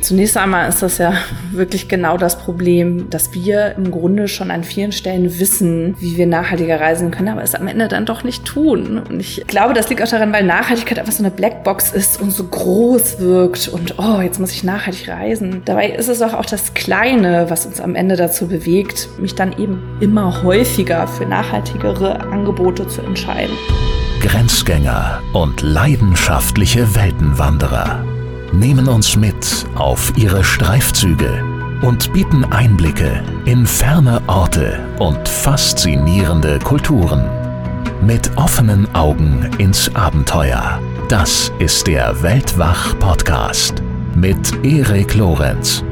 Zunächst einmal ist das ja wirklich genau das Problem, dass wir im Grunde schon an vielen Stellen wissen, wie wir nachhaltiger reisen können, aber es am Ende dann doch nicht tun. Und ich glaube, das liegt auch daran, weil Nachhaltigkeit einfach so eine Blackbox ist und so groß wirkt und oh, jetzt muss ich nachhaltig reisen. Dabei ist es auch, auch das Kleine, was uns am Ende dazu bewegt, mich dann eben immer häufiger für nachhaltigere Angebote zu entscheiden. Grenzgänger und leidenschaftliche Weltenwanderer nehmen uns mit auf ihre Streifzüge und bieten Einblicke in ferne Orte und faszinierende Kulturen. Mit offenen Augen ins Abenteuer. Das ist der Weltwach-Podcast mit Erik Lorenz.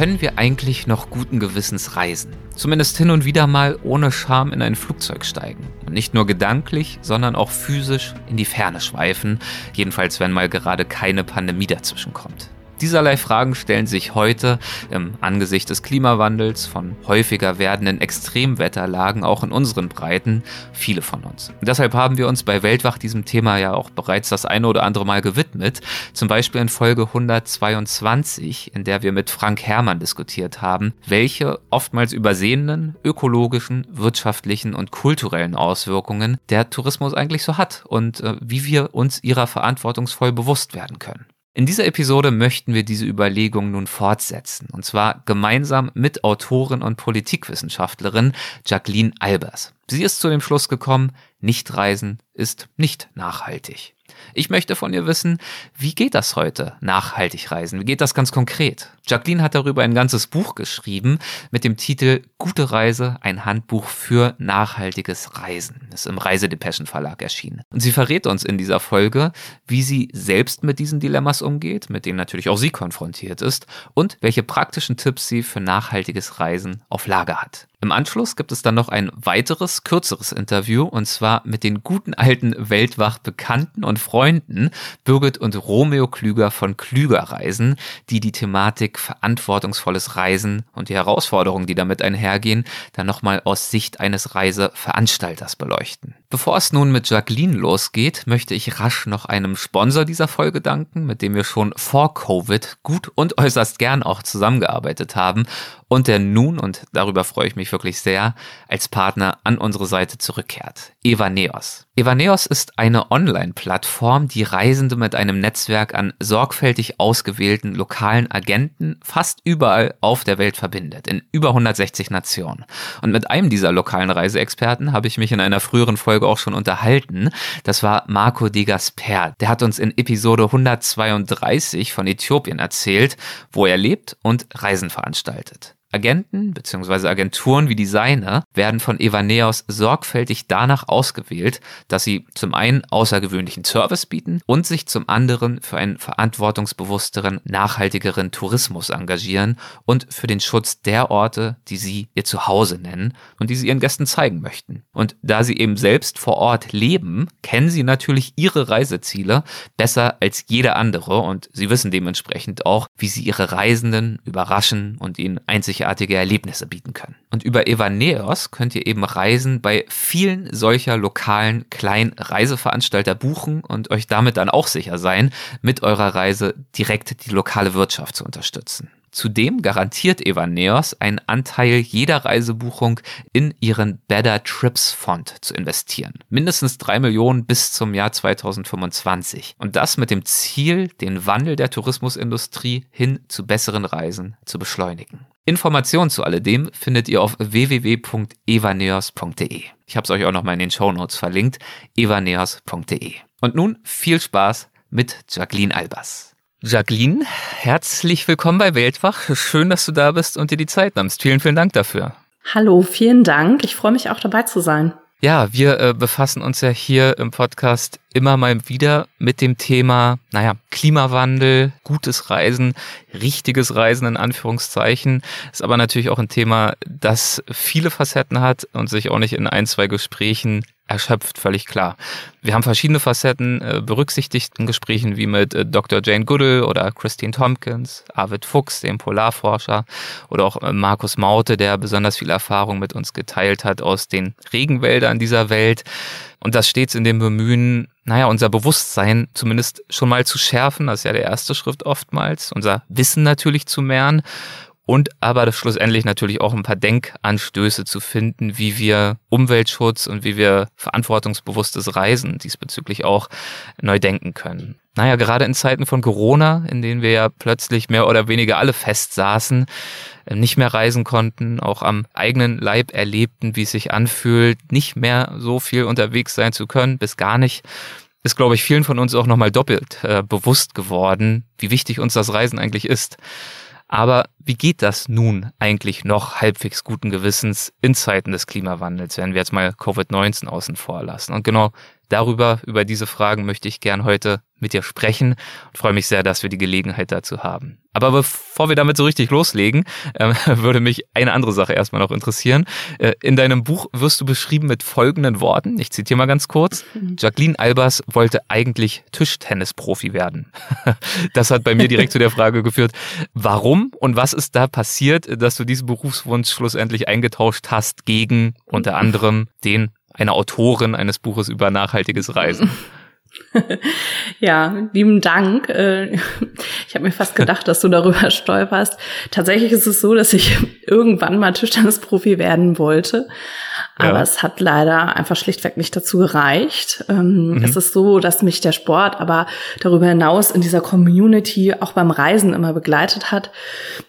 Können wir eigentlich noch guten Gewissens reisen? Zumindest hin und wieder mal ohne Scham in ein Flugzeug steigen. Und nicht nur gedanklich, sondern auch physisch in die Ferne schweifen. Jedenfalls, wenn mal gerade keine Pandemie dazwischen kommt. Dieserlei Fragen stellen sich heute im Angesicht des Klimawandels von häufiger werdenden Extremwetterlagen auch in unseren Breiten viele von uns. Deshalb haben wir uns bei Weltwach diesem Thema ja auch bereits das eine oder andere Mal gewidmet, zum Beispiel in Folge 122, in der wir mit Frank Herrmann diskutiert haben, welche oftmals übersehenen ökologischen, wirtschaftlichen und kulturellen Auswirkungen der Tourismus eigentlich so hat und äh, wie wir uns ihrer verantwortungsvoll bewusst werden können. In dieser Episode möchten wir diese Überlegung nun fortsetzen, und zwar gemeinsam mit Autorin und Politikwissenschaftlerin Jacqueline Albers. Sie ist zu dem Schluss gekommen, Nichtreisen ist nicht nachhaltig. Ich möchte von ihr wissen, wie geht das heute, nachhaltig reisen? Wie geht das ganz konkret? Jacqueline hat darüber ein ganzes Buch geschrieben mit dem Titel Gute Reise, ein Handbuch für nachhaltiges Reisen. Das ist im Reisedepeschen Verlag erschienen. Und sie verrät uns in dieser Folge, wie sie selbst mit diesen Dilemmas umgeht, mit denen natürlich auch sie konfrontiert ist und welche praktischen Tipps sie für nachhaltiges Reisen auf Lager hat. Im Anschluss gibt es dann noch ein weiteres, kürzeres Interview und zwar mit den guten alten Weltwach Bekannten und Freunden Birgit und Romeo Klüger von Klüger Reisen, die die Thematik verantwortungsvolles Reisen und die Herausforderungen, die damit einhergehen, dann nochmal aus Sicht eines Reiseveranstalters beleuchten. Bevor es nun mit Jacqueline losgeht, möchte ich rasch noch einem Sponsor dieser Folge danken, mit dem wir schon vor Covid gut und äußerst gern auch zusammengearbeitet haben und der nun, und darüber freue ich mich wirklich sehr, als Partner an unsere Seite zurückkehrt. Evaneos. Evaneos ist eine Online-Plattform, die Reisende mit einem Netzwerk an sorgfältig ausgewählten lokalen Agenten fast überall auf der Welt verbindet, in über 160 Nationen. Und mit einem dieser lokalen Reiseexperten habe ich mich in einer früheren Folge auch schon unterhalten. Das war Marco de Gasper. Der hat uns in Episode 132 von Äthiopien erzählt, wo er lebt und Reisen veranstaltet. Agenten bzw. Agenturen wie die seine werden von Evaneos sorgfältig danach ausgewählt, dass sie zum einen außergewöhnlichen Service bieten und sich zum anderen für einen verantwortungsbewussteren, nachhaltigeren Tourismus engagieren und für den Schutz der Orte, die sie ihr Zuhause nennen und die sie ihren Gästen zeigen möchten. Und da sie eben selbst vor Ort leben, kennen sie natürlich ihre Reiseziele besser als jeder andere und sie wissen dementsprechend auch, wie sie ihre Reisenden überraschen und ihnen einzig einzigartige Erlebnisse bieten können. Und über Evaneos könnt ihr eben Reisen bei vielen solcher lokalen kleinen Reiseveranstalter buchen und euch damit dann auch sicher sein, mit eurer Reise direkt die lokale Wirtschaft zu unterstützen. Zudem garantiert Evaneos einen Anteil jeder Reisebuchung in ihren Better Trips Fund zu investieren. Mindestens drei Millionen bis zum Jahr 2025. Und das mit dem Ziel, den Wandel der Tourismusindustrie hin zu besseren Reisen zu beschleunigen. Informationen zu alledem findet ihr auf www.evaneos.de. Ich habe es euch auch nochmal in den Show Notes verlinkt, evaneos.de. Und nun viel Spaß mit Jacqueline Albers. Jacqueline, herzlich willkommen bei Weltwach. Schön, dass du da bist und dir die Zeit nimmst. Vielen, vielen Dank dafür. Hallo, vielen Dank. Ich freue mich auch dabei zu sein. Ja, wir äh, befassen uns ja hier im Podcast immer mal wieder mit dem Thema, naja, Klimawandel, gutes Reisen, richtiges Reisen in Anführungszeichen. Ist aber natürlich auch ein Thema, das viele Facetten hat und sich auch nicht in ein, zwei Gesprächen erschöpft, völlig klar. Wir haben verschiedene Facetten äh, berücksichtigt in Gesprächen wie mit äh, Dr. Jane Goodall oder Christine Tompkins, Arvid Fuchs, dem Polarforscher, oder auch äh, Markus Maute, der besonders viel Erfahrung mit uns geteilt hat aus den Regenwäldern dieser Welt. Und das stets in dem Bemühen, naja, unser Bewusstsein zumindest schon mal zu schärfen, das ist ja der erste Schritt oftmals, unser Wissen natürlich zu mehren und aber schlussendlich natürlich auch ein paar Denkanstöße zu finden, wie wir Umweltschutz und wie wir verantwortungsbewusstes Reisen diesbezüglich auch neu denken können. Naja, gerade in Zeiten von Corona, in denen wir ja plötzlich mehr oder weniger alle festsaßen, äh, nicht mehr reisen konnten, auch am eigenen Leib erlebten, wie es sich anfühlt, nicht mehr so viel unterwegs sein zu können, bis gar nicht, ist, glaube ich, vielen von uns auch nochmal doppelt äh, bewusst geworden, wie wichtig uns das Reisen eigentlich ist. Aber wie geht das nun eigentlich noch halbwegs guten Gewissens in Zeiten des Klimawandels, wenn wir jetzt mal Covid-19 außen vor lassen? Und genau darüber, über diese Fragen möchte ich gern heute mit dir sprechen und freue mich sehr, dass wir die Gelegenheit dazu haben. Aber bevor wir damit so richtig loslegen, äh, würde mich eine andere Sache erstmal noch interessieren. Äh, in deinem Buch wirst du beschrieben mit folgenden Worten. Ich zitiere mal ganz kurz. Jacqueline Albers wollte eigentlich Tischtennisprofi werden. das hat bei mir direkt zu der Frage geführt, warum und was ist da passiert, dass du diesen Berufswunsch schlussendlich eingetauscht hast gegen unter anderem den einer Autorin eines Buches über nachhaltiges Reisen. ja, lieben Dank. Äh, ich habe mir fast gedacht, dass du darüber stolperst. Tatsächlich ist es so, dass ich irgendwann mal Tischtennisprofi werden wollte. Aber ja. es hat leider einfach schlichtweg nicht dazu gereicht. Ähm, mhm. Es ist so, dass mich der Sport aber darüber hinaus in dieser Community auch beim Reisen immer begleitet hat.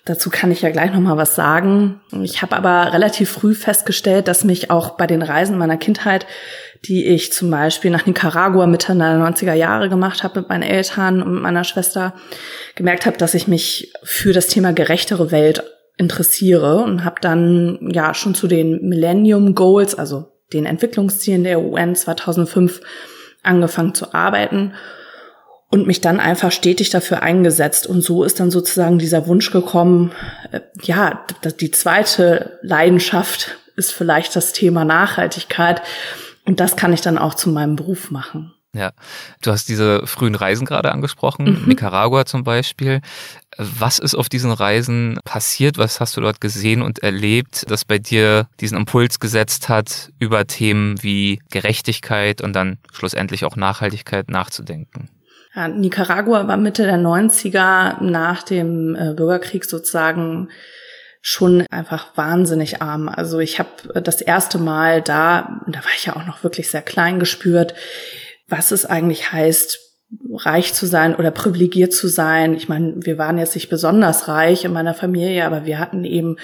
Dazu kann ich ja gleich noch mal was sagen. Ich habe aber relativ früh festgestellt, dass mich auch bei den Reisen meiner Kindheit die ich zum Beispiel nach Nicaragua Mitte der 90er Jahre gemacht habe mit meinen Eltern und meiner Schwester, gemerkt habe, dass ich mich für das Thema gerechtere Welt interessiere und habe dann ja schon zu den Millennium Goals, also den Entwicklungszielen der UN 2005 angefangen zu arbeiten und mich dann einfach stetig dafür eingesetzt. Und so ist dann sozusagen dieser Wunsch gekommen, äh, ja, die zweite Leidenschaft ist vielleicht das Thema Nachhaltigkeit und das kann ich dann auch zu meinem Beruf machen. Ja, du hast diese frühen Reisen gerade angesprochen, mhm. Nicaragua zum Beispiel. Was ist auf diesen Reisen passiert? Was hast du dort gesehen und erlebt, das bei dir diesen Impuls gesetzt hat, über Themen wie Gerechtigkeit und dann schlussendlich auch Nachhaltigkeit nachzudenken? Ja, Nicaragua war Mitte der 90er nach dem äh, Bürgerkrieg sozusagen schon einfach wahnsinnig arm. Also ich habe das erste Mal da, da war ich ja auch noch wirklich sehr klein gespürt, was es eigentlich heißt, reich zu sein oder privilegiert zu sein. Ich meine, wir waren jetzt nicht besonders reich in meiner Familie, aber wir hatten eben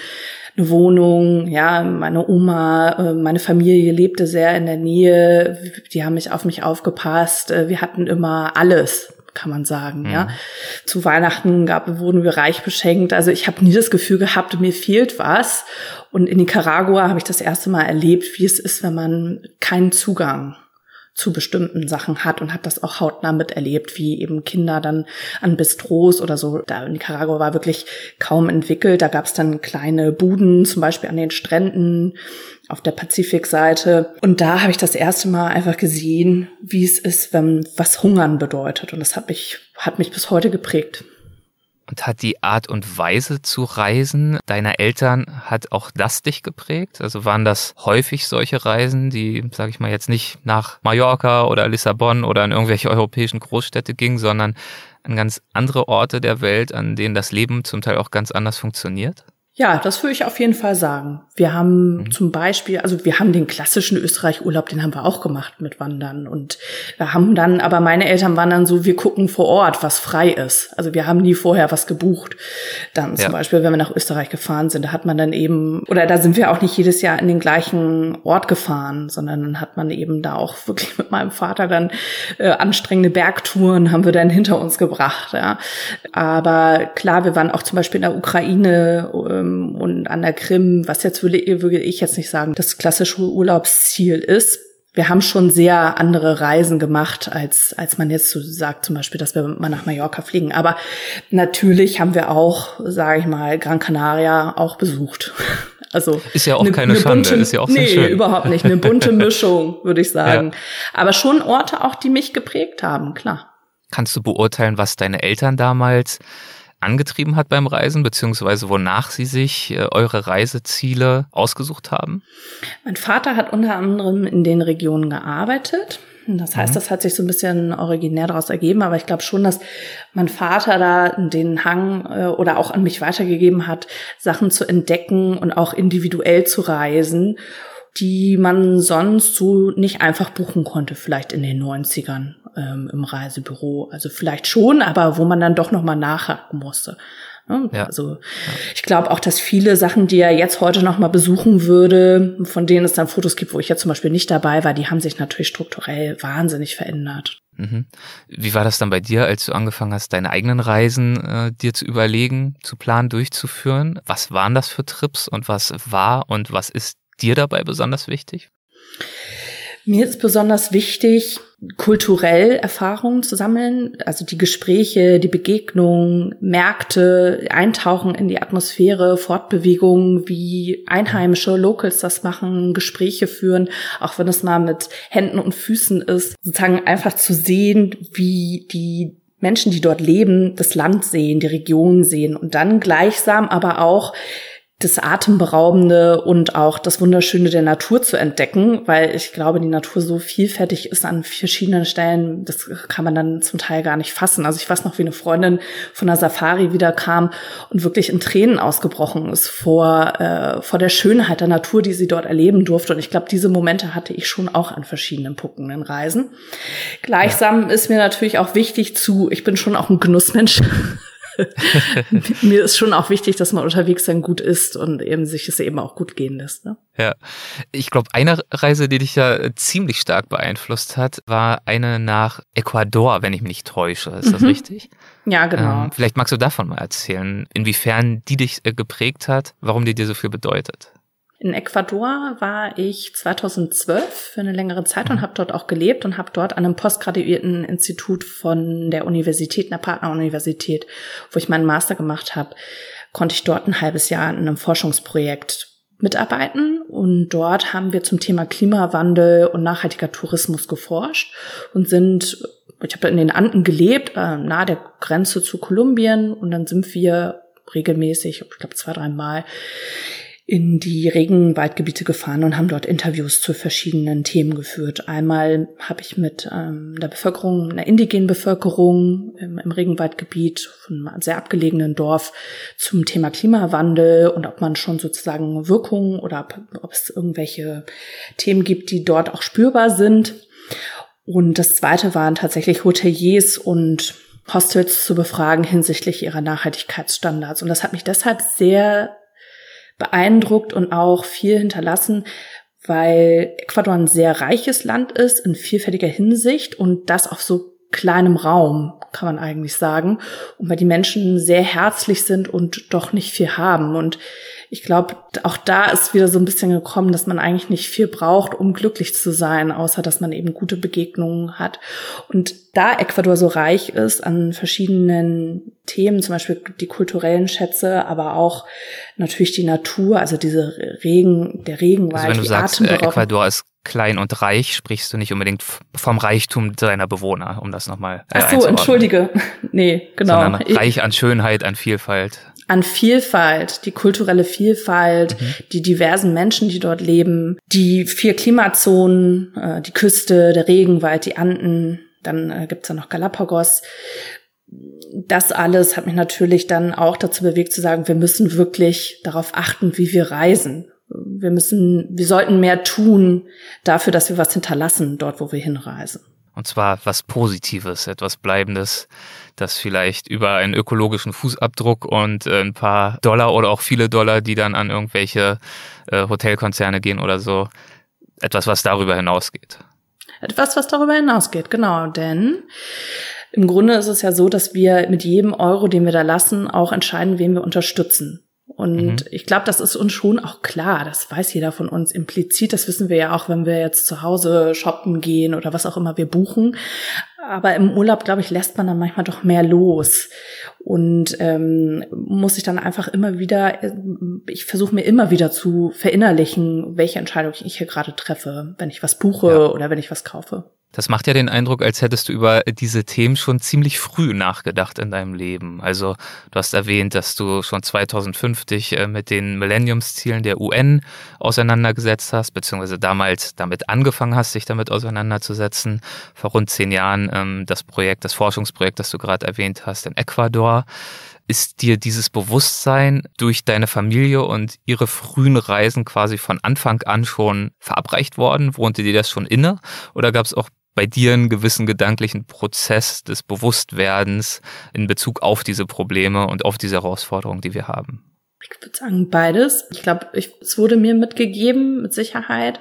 eine Wohnung, ja, meine Oma, äh, meine Familie lebte sehr in der Nähe, die haben mich auf mich aufgepasst, äh, wir hatten immer alles, kann man sagen. Mhm. Ja, zu Weihnachten gab, wurden wir reich beschenkt. Also ich habe nie das Gefühl gehabt, mir fehlt was. Und in Nicaragua habe ich das erste Mal erlebt, wie es ist, wenn man keinen Zugang zu bestimmten Sachen hat und habe das auch hautnah miterlebt, wie eben Kinder dann an Bistros oder so. Da in Nicaragua war wirklich kaum entwickelt. Da gab es dann kleine Buden, zum Beispiel an den Stränden auf der Pazifikseite. Und da habe ich das erste Mal einfach gesehen, wie es ist, wenn was Hungern bedeutet. Und das hat mich, hat mich bis heute geprägt. Und hat die Art und Weise zu reisen deiner Eltern, hat auch das dich geprägt? Also waren das häufig solche Reisen, die, sage ich mal, jetzt nicht nach Mallorca oder Lissabon oder in irgendwelche europäischen Großstädte gingen, sondern an ganz andere Orte der Welt, an denen das Leben zum Teil auch ganz anders funktioniert? Ja, das würde ich auf jeden Fall sagen. Wir haben mhm. zum Beispiel, also wir haben den klassischen Österreich-Urlaub, den haben wir auch gemacht mit Wandern. Und wir haben dann, aber meine Eltern waren dann so, wir gucken vor Ort, was frei ist. Also wir haben nie vorher was gebucht. Dann zum ja. Beispiel, wenn wir nach Österreich gefahren sind, da hat man dann eben, oder da sind wir auch nicht jedes Jahr in den gleichen Ort gefahren, sondern dann hat man eben da auch wirklich mit meinem Vater dann äh, anstrengende Bergtouren haben wir dann hinter uns gebracht. Ja. Aber klar, wir waren auch zum Beispiel in der Ukraine, ähm, ähm, und an der Krim, was jetzt würde, würde ich jetzt nicht sagen, das klassische Urlaubsziel ist. wir haben schon sehr andere Reisen gemacht, als, als man jetzt so sagt, zum Beispiel, dass wir mal nach Mallorca fliegen. Aber natürlich haben wir auch, sage ich mal, Gran Canaria auch besucht. Also ist ja auch ne, keine ne Schande, bunte, ist ja auch nee, schön. überhaupt nicht. Eine bunte Mischung, würde ich sagen. Ja. Aber schon Orte auch, die mich geprägt haben, klar. Kannst du beurteilen, was deine Eltern damals angetrieben hat beim Reisen, beziehungsweise wonach Sie sich äh, eure Reiseziele ausgesucht haben? Mein Vater hat unter anderem in den Regionen gearbeitet. Das heißt, mhm. das hat sich so ein bisschen originär daraus ergeben, aber ich glaube schon, dass mein Vater da den Hang äh, oder auch an mich weitergegeben hat, Sachen zu entdecken und auch individuell zu reisen, die man sonst so nicht einfach buchen konnte, vielleicht in den 90ern ähm, im Reisebüro. Also vielleicht schon, aber wo man dann doch nochmal nachhaken musste. Ne? Ja. Also ich glaube auch, dass viele Sachen, die er jetzt heute nochmal besuchen würde, von denen es dann Fotos gibt, wo ich jetzt zum Beispiel nicht dabei war, die haben sich natürlich strukturell wahnsinnig verändert. Mhm. Wie war das dann bei dir, als du angefangen hast, deine eigenen Reisen äh, dir zu überlegen, zu planen, durchzuführen? Was waren das für Trips und was war und was ist dir dabei besonders wichtig? Mir ist besonders wichtig, kulturell Erfahrungen zu sammeln, also die Gespräche, die Begegnungen, Märkte, Eintauchen in die Atmosphäre, Fortbewegungen, wie Einheimische, Locals das machen, Gespräche führen, auch wenn es mal mit Händen und Füßen ist, sozusagen einfach zu sehen, wie die Menschen, die dort leben, das Land sehen, die Region sehen und dann gleichsam aber auch das Atemberaubende und auch das Wunderschöne der Natur zu entdecken, weil ich glaube, die Natur so vielfältig ist an verschiedenen Stellen, das kann man dann zum Teil gar nicht fassen. Also ich weiß noch, wie eine Freundin von der Safari wieder kam und wirklich in Tränen ausgebrochen ist vor, äh, vor der Schönheit der Natur, die sie dort erleben durfte. Und ich glaube, diese Momente hatte ich schon auch an verschiedenen Punkten in Reisen. Gleichsam ist mir natürlich auch wichtig zu, ich bin schon auch ein Genussmensch. mir ist schon auch wichtig, dass man unterwegs dann gut ist und eben sich es eben auch gut gehen lässt. Ne? Ja, ich glaube, eine Reise, die dich ja ziemlich stark beeinflusst hat, war eine nach Ecuador, wenn ich mich nicht täusche. Ist das mhm. richtig? Ja, genau. Ähm, vielleicht magst du davon mal erzählen, inwiefern die dich äh, geprägt hat, warum die dir so viel bedeutet. In Ecuador war ich 2012 für eine längere Zeit und habe dort auch gelebt und habe dort an einem postgraduierten Institut von der Universität, einer Partneruniversität, wo ich meinen Master gemacht habe, konnte ich dort ein halbes Jahr in einem Forschungsprojekt mitarbeiten. Und dort haben wir zum Thema Klimawandel und nachhaltiger Tourismus geforscht und sind ich habe in den Anden gelebt, äh, nahe der Grenze zu Kolumbien. Und dann sind wir regelmäßig, ich glaube zwei, drei Mal in die Regenwaldgebiete gefahren und haben dort Interviews zu verschiedenen Themen geführt. Einmal habe ich mit ähm, der Bevölkerung, einer indigenen Bevölkerung im, im Regenwaldgebiet von einem sehr abgelegenen Dorf zum Thema Klimawandel und ob man schon sozusagen Wirkungen oder ob, ob es irgendwelche Themen gibt, die dort auch spürbar sind. Und das zweite waren tatsächlich Hoteliers und Hostels zu befragen hinsichtlich ihrer Nachhaltigkeitsstandards. Und das hat mich deshalb sehr beeindruckt und auch viel hinterlassen, weil Ecuador ein sehr reiches Land ist in vielfältiger Hinsicht und das auf so kleinem Raum, kann man eigentlich sagen. Und weil die Menschen sehr herzlich sind und doch nicht viel haben. Und ich glaube, auch da ist wieder so ein bisschen gekommen, dass man eigentlich nicht viel braucht, um glücklich zu sein, außer dass man eben gute Begegnungen hat. Und da Ecuador so reich ist an verschiedenen Themen, zum Beispiel die kulturellen Schätze, aber auch natürlich die Natur, also diese Regen, der Regenwald, also wenn du sagst, äh, Ecuador ist klein und reich, sprichst du nicht unbedingt vom Reichtum seiner Bewohner, um das nochmal äh, Ach so, entschuldige. Nee, genau. Sondern reich an Schönheit, an Vielfalt an Vielfalt, die kulturelle Vielfalt, mhm. die diversen Menschen, die dort leben, die vier Klimazonen, äh, die Küste, der Regenwald, die Anden, dann äh, gibt's da noch Galapagos. Das alles hat mich natürlich dann auch dazu bewegt zu sagen, wir müssen wirklich darauf achten, wie wir reisen. Wir müssen, wir sollten mehr tun dafür, dass wir was hinterlassen dort, wo wir hinreisen. Und zwar was Positives, etwas Bleibendes, das vielleicht über einen ökologischen Fußabdruck und äh, ein paar Dollar oder auch viele Dollar, die dann an irgendwelche äh, Hotelkonzerne gehen oder so, etwas, was darüber hinausgeht. Etwas, was darüber hinausgeht, genau. Denn im Grunde ist es ja so, dass wir mit jedem Euro, den wir da lassen, auch entscheiden, wen wir unterstützen. Und mhm. ich glaube, das ist uns schon auch klar. Das weiß jeder von uns implizit. Das wissen wir ja auch, wenn wir jetzt zu Hause shoppen gehen oder was auch immer wir buchen. Aber im Urlaub, glaube ich, lässt man dann manchmal doch mehr los und ähm, muss sich dann einfach immer wieder, ich versuche mir immer wieder zu verinnerlichen, welche Entscheidung ich hier gerade treffe, wenn ich was buche ja. oder wenn ich was kaufe. Das macht ja den Eindruck, als hättest du über diese Themen schon ziemlich früh nachgedacht in deinem Leben. Also du hast erwähnt, dass du schon 2005 dich äh, mit den Millenniumszielen der UN auseinandergesetzt hast, beziehungsweise damals damit angefangen hast, sich damit auseinanderzusetzen. Vor rund zehn Jahren ähm, das Projekt, das Forschungsprojekt, das du gerade erwähnt hast, in Ecuador. Ist dir dieses Bewusstsein durch deine Familie und ihre frühen Reisen quasi von Anfang an schon verabreicht worden? Wohnte dir das schon inne? Oder gab es auch bei dir einen gewissen gedanklichen Prozess des Bewusstwerdens in Bezug auf diese Probleme und auf diese Herausforderungen, die wir haben? Ich würde sagen beides. Ich glaube, es wurde mir mitgegeben, mit Sicherheit.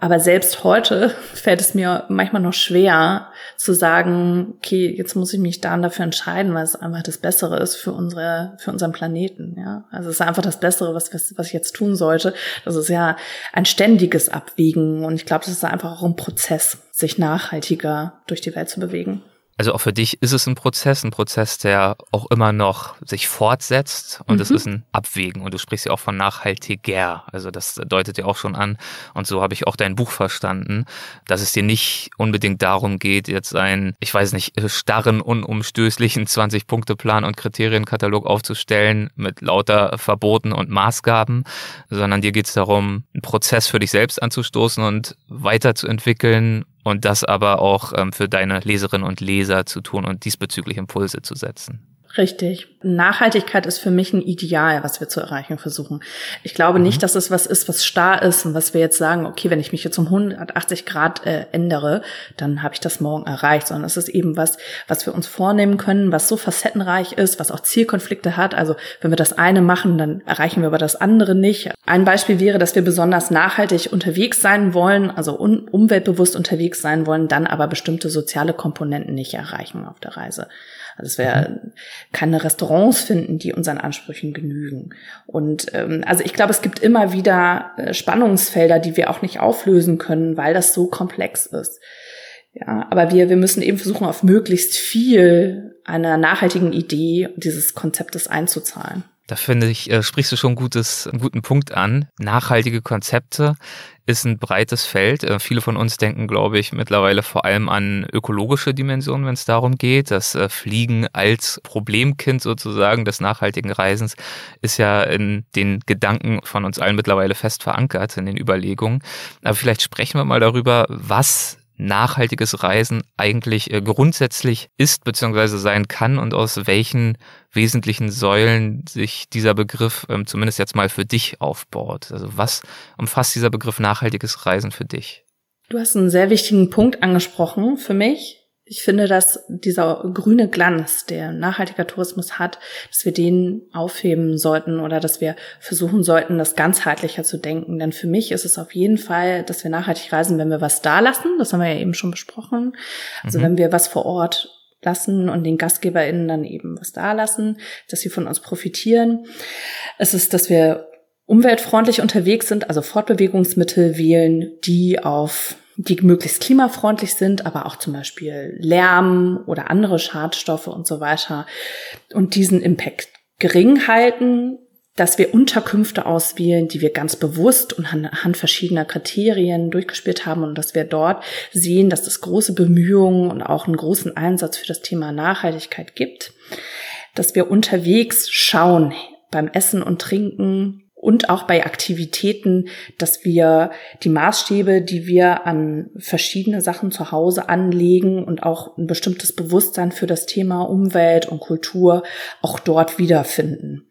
Aber selbst heute fällt es mir manchmal noch schwer zu sagen, okay, jetzt muss ich mich dann dafür entscheiden, weil es einfach das Bessere ist für unsere, für unseren Planeten, ja. Also es ist einfach das Bessere, was, was, was ich jetzt tun sollte. Das ist ja ein ständiges Abwiegen und ich glaube, das ist einfach auch ein Prozess, sich nachhaltiger durch die Welt zu bewegen. Also auch für dich ist es ein Prozess, ein Prozess, der auch immer noch sich fortsetzt und es mhm. ist ein Abwägen und du sprichst ja auch von nachhaltiger. Also das deutet ja auch schon an und so habe ich auch dein Buch verstanden, dass es dir nicht unbedingt darum geht, jetzt einen, ich weiß nicht, starren, unumstößlichen 20-Punkte-Plan und Kriterienkatalog aufzustellen mit lauter Verboten und Maßgaben, sondern dir geht es darum, einen Prozess für dich selbst anzustoßen und weiterzuentwickeln und das aber auch ähm, für deine Leserinnen und Leser zu tun und diesbezüglich Impulse zu setzen. Richtig. Nachhaltigkeit ist für mich ein Ideal, was wir zu erreichen versuchen. Ich glaube mhm. nicht, dass es was ist, was starr ist und was wir jetzt sagen, okay, wenn ich mich jetzt um 180 Grad äh, ändere, dann habe ich das morgen erreicht, sondern es ist eben was, was wir uns vornehmen können, was so facettenreich ist, was auch Zielkonflikte hat. Also wenn wir das eine machen, dann erreichen wir aber das andere nicht. Ein Beispiel wäre, dass wir besonders nachhaltig unterwegs sein wollen, also umweltbewusst unterwegs sein wollen, dann aber bestimmte soziale Komponenten nicht erreichen auf der Reise. Also wir mhm. keine Restaurants finden, die unseren Ansprüchen genügen. Und ähm, also ich glaube, es gibt immer wieder äh, Spannungsfelder, die wir auch nicht auflösen können, weil das so komplex ist. Ja, aber wir, wir müssen eben versuchen, auf möglichst viel einer nachhaltigen Idee dieses Konzeptes einzuzahlen. Da finde ich, äh, sprichst du schon gutes, einen guten Punkt an. Nachhaltige Konzepte ist ein breites Feld. Äh, viele von uns denken, glaube ich, mittlerweile vor allem an ökologische Dimensionen, wenn es darum geht. Das äh, Fliegen als Problemkind sozusagen des nachhaltigen Reisens ist ja in den Gedanken von uns allen mittlerweile fest verankert, in den Überlegungen. Aber vielleicht sprechen wir mal darüber, was nachhaltiges Reisen eigentlich äh, grundsätzlich ist bzw. sein kann und aus welchen wesentlichen Säulen sich dieser Begriff ähm, zumindest jetzt mal für dich aufbaut. Also was umfasst dieser Begriff nachhaltiges Reisen für dich? Du hast einen sehr wichtigen Punkt angesprochen für mich, ich finde, dass dieser grüne Glanz, der nachhaltiger Tourismus hat, dass wir den aufheben sollten oder dass wir versuchen sollten, das ganzheitlicher zu denken. Denn für mich ist es auf jeden Fall, dass wir nachhaltig reisen, wenn wir was da lassen. Das haben wir ja eben schon besprochen. Also mhm. wenn wir was vor Ort lassen und den GastgeberInnen dann eben was da lassen, dass sie von uns profitieren. Es ist, dass wir umweltfreundlich unterwegs sind, also Fortbewegungsmittel wählen, die auf die möglichst klimafreundlich sind, aber auch zum Beispiel Lärm oder andere Schadstoffe und so weiter und diesen Impact gering halten, dass wir Unterkünfte auswählen, die wir ganz bewusst und anhand verschiedener Kriterien durchgespielt haben und dass wir dort sehen, dass es große Bemühungen und auch einen großen Einsatz für das Thema Nachhaltigkeit gibt, dass wir unterwegs schauen beim Essen und Trinken, und auch bei Aktivitäten, dass wir die Maßstäbe, die wir an verschiedene Sachen zu Hause anlegen und auch ein bestimmtes Bewusstsein für das Thema Umwelt und Kultur auch dort wiederfinden.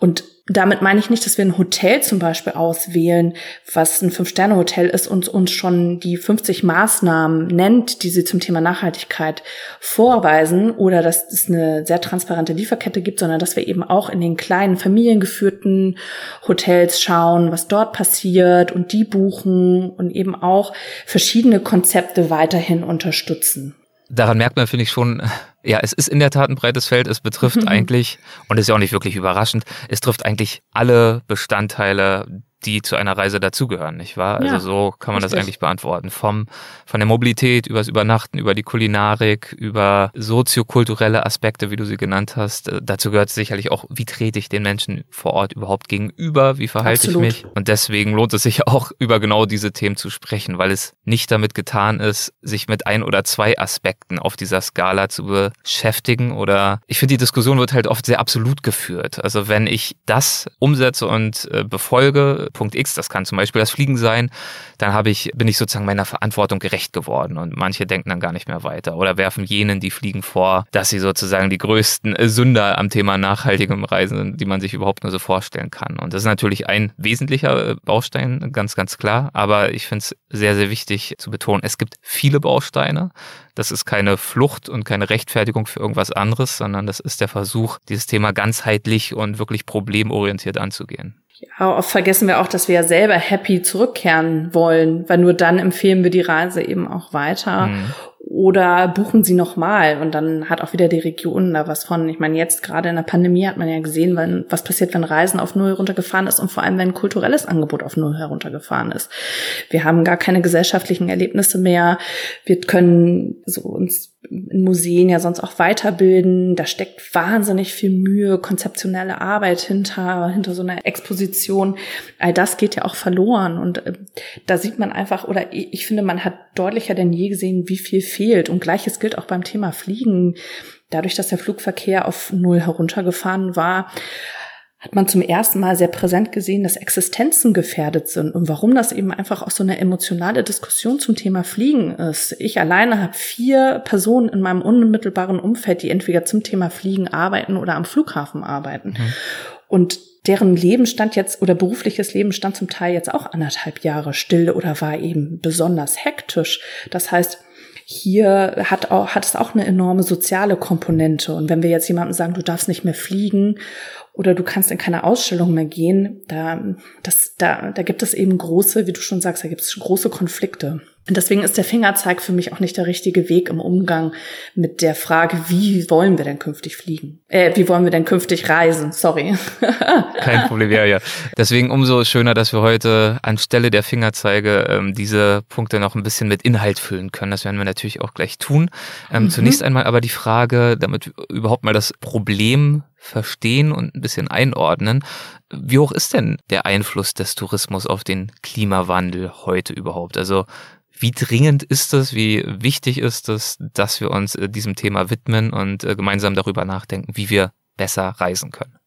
Und damit meine ich nicht, dass wir ein Hotel zum Beispiel auswählen, was ein Fünf-Sterne-Hotel ist und uns schon die 50 Maßnahmen nennt, die sie zum Thema Nachhaltigkeit vorweisen oder dass es eine sehr transparente Lieferkette gibt, sondern dass wir eben auch in den kleinen familiengeführten Hotels schauen, was dort passiert und die buchen und eben auch verschiedene Konzepte weiterhin unterstützen. Daran merkt man, finde ich, schon Ja, es ist in der Tat ein breites Feld. Es betrifft eigentlich, und ist ja auch nicht wirklich überraschend, es trifft eigentlich alle Bestandteile die zu einer Reise dazugehören, nicht wahr? Also ja, so kann man richtig. das eigentlich beantworten. Vom, von der Mobilität, übers Übernachten, über die Kulinarik, über soziokulturelle Aspekte, wie du sie genannt hast. Äh, dazu gehört sicherlich auch, wie trete ich den Menschen vor Ort überhaupt gegenüber? Wie verhalte Absolut. ich mich? Und deswegen lohnt es sich auch, über genau diese Themen zu sprechen, weil es nicht damit getan ist, sich mit ein oder zwei Aspekten auf dieser Skala zu beschäftigen oder ich finde, die Diskussion wird halt oft sehr absolut geführt. Also wenn ich das umsetze und äh, befolge, Punkt X, das kann zum Beispiel das Fliegen sein, dann habe ich, bin ich sozusagen meiner Verantwortung gerecht geworden und manche denken dann gar nicht mehr weiter oder werfen jenen, die fliegen vor, dass sie sozusagen die größten Sünder am Thema nachhaltigem Reisen sind, die man sich überhaupt nur so vorstellen kann. Und das ist natürlich ein wesentlicher äh, Baustein, ganz, ganz klar, aber ich finde es sehr, sehr wichtig zu betonen, es gibt viele Bausteine. Das ist keine Flucht und keine Rechtfertigung für irgendwas anderes, sondern das ist der Versuch, dieses Thema ganzheitlich und wirklich problemorientiert anzugehen. Ja, oft vergessen wir auch, dass wir ja selber happy zurückkehren wollen, weil nur dann empfehlen wir die Reise eben auch weiter. Mhm. Oder buchen sie nochmal und dann hat auch wieder die Region da was von. Ich meine, jetzt gerade in der Pandemie hat man ja gesehen, wenn, was passiert, wenn Reisen auf Null runtergefahren ist und vor allem, wenn kulturelles Angebot auf Null heruntergefahren ist. Wir haben gar keine gesellschaftlichen Erlebnisse mehr. Wir können so uns in Museen ja sonst auch weiterbilden. Da steckt wahnsinnig viel Mühe, konzeptionelle Arbeit hinter, hinter so einer Exposition. All das geht ja auch verloren. Und äh, da sieht man einfach, oder ich finde, man hat deutlicher denn je gesehen, wie viel fehlt. Und gleiches gilt auch beim Thema Fliegen. Dadurch, dass der Flugverkehr auf Null heruntergefahren war, hat man zum ersten Mal sehr präsent gesehen, dass Existenzen gefährdet sind und warum das eben einfach auch so eine emotionale Diskussion zum Thema Fliegen ist. Ich alleine habe vier Personen in meinem unmittelbaren Umfeld, die entweder zum Thema Fliegen arbeiten oder am Flughafen arbeiten. Mhm. Und deren Leben stand jetzt oder berufliches Leben stand zum Teil jetzt auch anderthalb Jahre still oder war eben besonders hektisch. Das heißt, hier hat, auch, hat es auch eine enorme soziale Komponente. Und wenn wir jetzt jemandem sagen, du darfst nicht mehr fliegen oder du kannst in keine Ausstellung mehr gehen, da, das, da, da gibt es eben große, wie du schon sagst, da gibt es große Konflikte. Und deswegen ist der Fingerzeig für mich auch nicht der richtige Weg im Umgang mit der Frage, wie wollen wir denn künftig fliegen? Äh, wie wollen wir denn künftig reisen? Sorry. Kein Problem, ja, ja. Deswegen umso schöner, dass wir heute anstelle der Fingerzeige ähm, diese Punkte noch ein bisschen mit Inhalt füllen können. Das werden wir natürlich auch gleich tun. Ähm, mhm. Zunächst einmal aber die Frage, damit wir überhaupt mal das Problem verstehen und ein bisschen einordnen. Wie hoch ist denn der Einfluss des Tourismus auf den Klimawandel heute überhaupt? Also wie dringend ist es, wie wichtig ist es, dass wir uns äh, diesem Thema widmen und äh, gemeinsam darüber nachdenken, wie wir besser reisen können?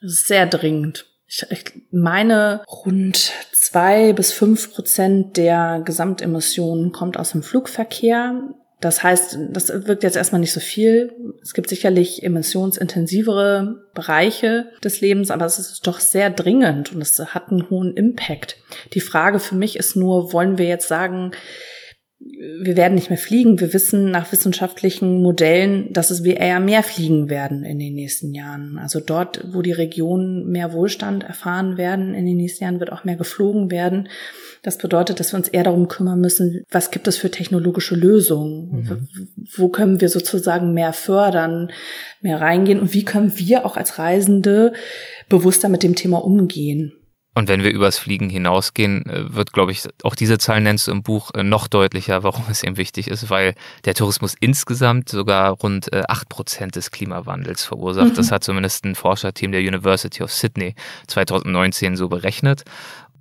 Sehr dringend. Ich, ich meine, rund zwei bis fünf Prozent der Gesamtemissionen kommt aus dem Flugverkehr. Das heißt, das wirkt jetzt erstmal nicht so viel. Es gibt sicherlich emissionsintensivere Bereiche des Lebens, aber es ist doch sehr dringend und es hat einen hohen Impact. Die Frage für mich ist nur, wollen wir jetzt sagen, wir werden nicht mehr fliegen. Wir wissen nach wissenschaftlichen Modellen, dass es wir eher mehr fliegen werden in den nächsten Jahren. Also dort, wo die Regionen mehr Wohlstand erfahren werden, in den nächsten Jahren wird auch mehr geflogen werden. Das bedeutet, dass wir uns eher darum kümmern müssen, was gibt es für technologische Lösungen? Mhm. Wo können wir sozusagen mehr fördern, mehr reingehen? Und wie können wir auch als Reisende bewusster mit dem Thema umgehen? Und wenn wir übers Fliegen hinausgehen, äh, wird, glaube ich, auch diese Zahl nennst du im Buch äh, noch deutlicher, warum es eben wichtig ist, weil der Tourismus insgesamt sogar rund äh, acht Prozent des Klimawandels verursacht. Mhm. Das hat zumindest ein Forscherteam der University of Sydney 2019 so berechnet.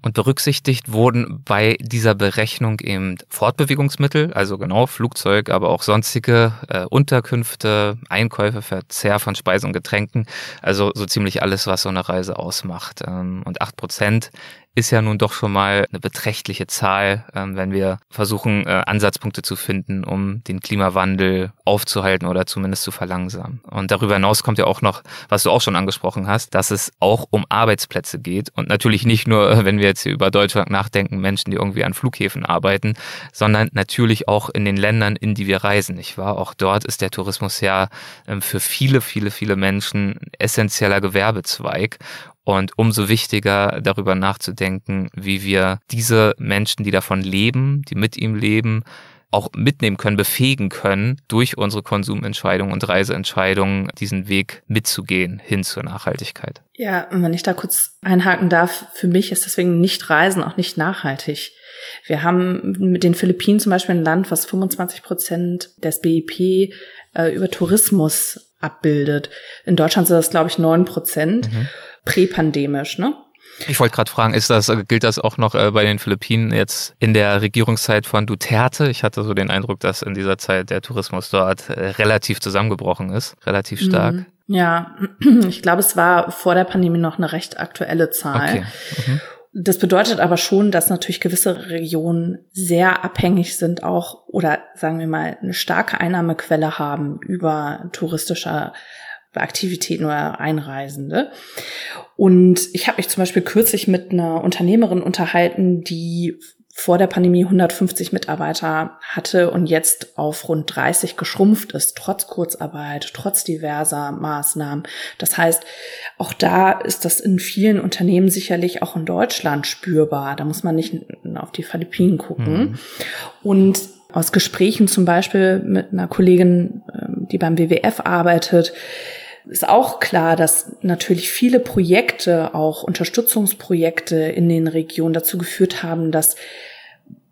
Und berücksichtigt wurden bei dieser Berechnung eben Fortbewegungsmittel, also genau Flugzeug, aber auch sonstige äh, Unterkünfte, Einkäufe, Verzehr von Speisen und Getränken, also so ziemlich alles, was so eine Reise ausmacht. Ähm, und acht Prozent ist ja nun doch schon mal eine beträchtliche Zahl, ähm, wenn wir versuchen, äh, Ansatzpunkte zu finden, um den Klimawandel aufzuhalten oder zumindest zu verlangsamen. Und darüber hinaus kommt ja auch noch, was du auch schon angesprochen hast, dass es auch um Arbeitsplätze geht. Und natürlich nicht nur, wenn wir jetzt hier über Deutschland nachdenken, Menschen, die irgendwie an Flughäfen arbeiten, sondern natürlich auch in den Ländern, in die wir reisen, nicht wahr? Auch dort ist der Tourismus ja ähm, für viele, viele, viele Menschen essentieller Gewerbezweig. Und umso wichtiger darüber nachzudenken, wie wir diese Menschen, die davon leben, die mit ihm leben, auch mitnehmen können, befähigen können, durch unsere Konsumentscheidungen und Reiseentscheidungen diesen Weg mitzugehen hin zur Nachhaltigkeit. Ja, und wenn ich da kurz einhaken darf, für mich ist deswegen nicht Reisen auch nicht nachhaltig. Wir haben mit den Philippinen zum Beispiel ein Land, was 25 Prozent des BIP äh, über Tourismus abbildet. In Deutschland sind das, glaube ich, neun Prozent. Mhm. Präpandemisch, ne? Ich wollte gerade fragen, ist das, gilt das auch noch äh, bei den Philippinen jetzt in der Regierungszeit von Duterte? Ich hatte so den Eindruck, dass in dieser Zeit der Tourismus dort äh, relativ zusammengebrochen ist, relativ stark. Mhm. Ja, ich glaube, es war vor der Pandemie noch eine recht aktuelle Zahl. Okay. Mhm. Das bedeutet aber schon, dass natürlich gewisse Regionen sehr abhängig sind auch oder sagen wir mal eine starke Einnahmequelle haben über touristische Aktivitäten oder Einreisende. Und ich habe mich zum Beispiel kürzlich mit einer Unternehmerin unterhalten, die vor der Pandemie 150 Mitarbeiter hatte und jetzt auf rund 30 geschrumpft ist, trotz Kurzarbeit, trotz diverser Maßnahmen. Das heißt, auch da ist das in vielen Unternehmen sicherlich auch in Deutschland spürbar. Da muss man nicht auf die Philippinen gucken. Mhm. Und aus Gesprächen zum Beispiel mit einer Kollegin, ähm, die beim WWF arbeitet, ist auch klar, dass natürlich viele Projekte, auch Unterstützungsprojekte in den Regionen dazu geführt haben, dass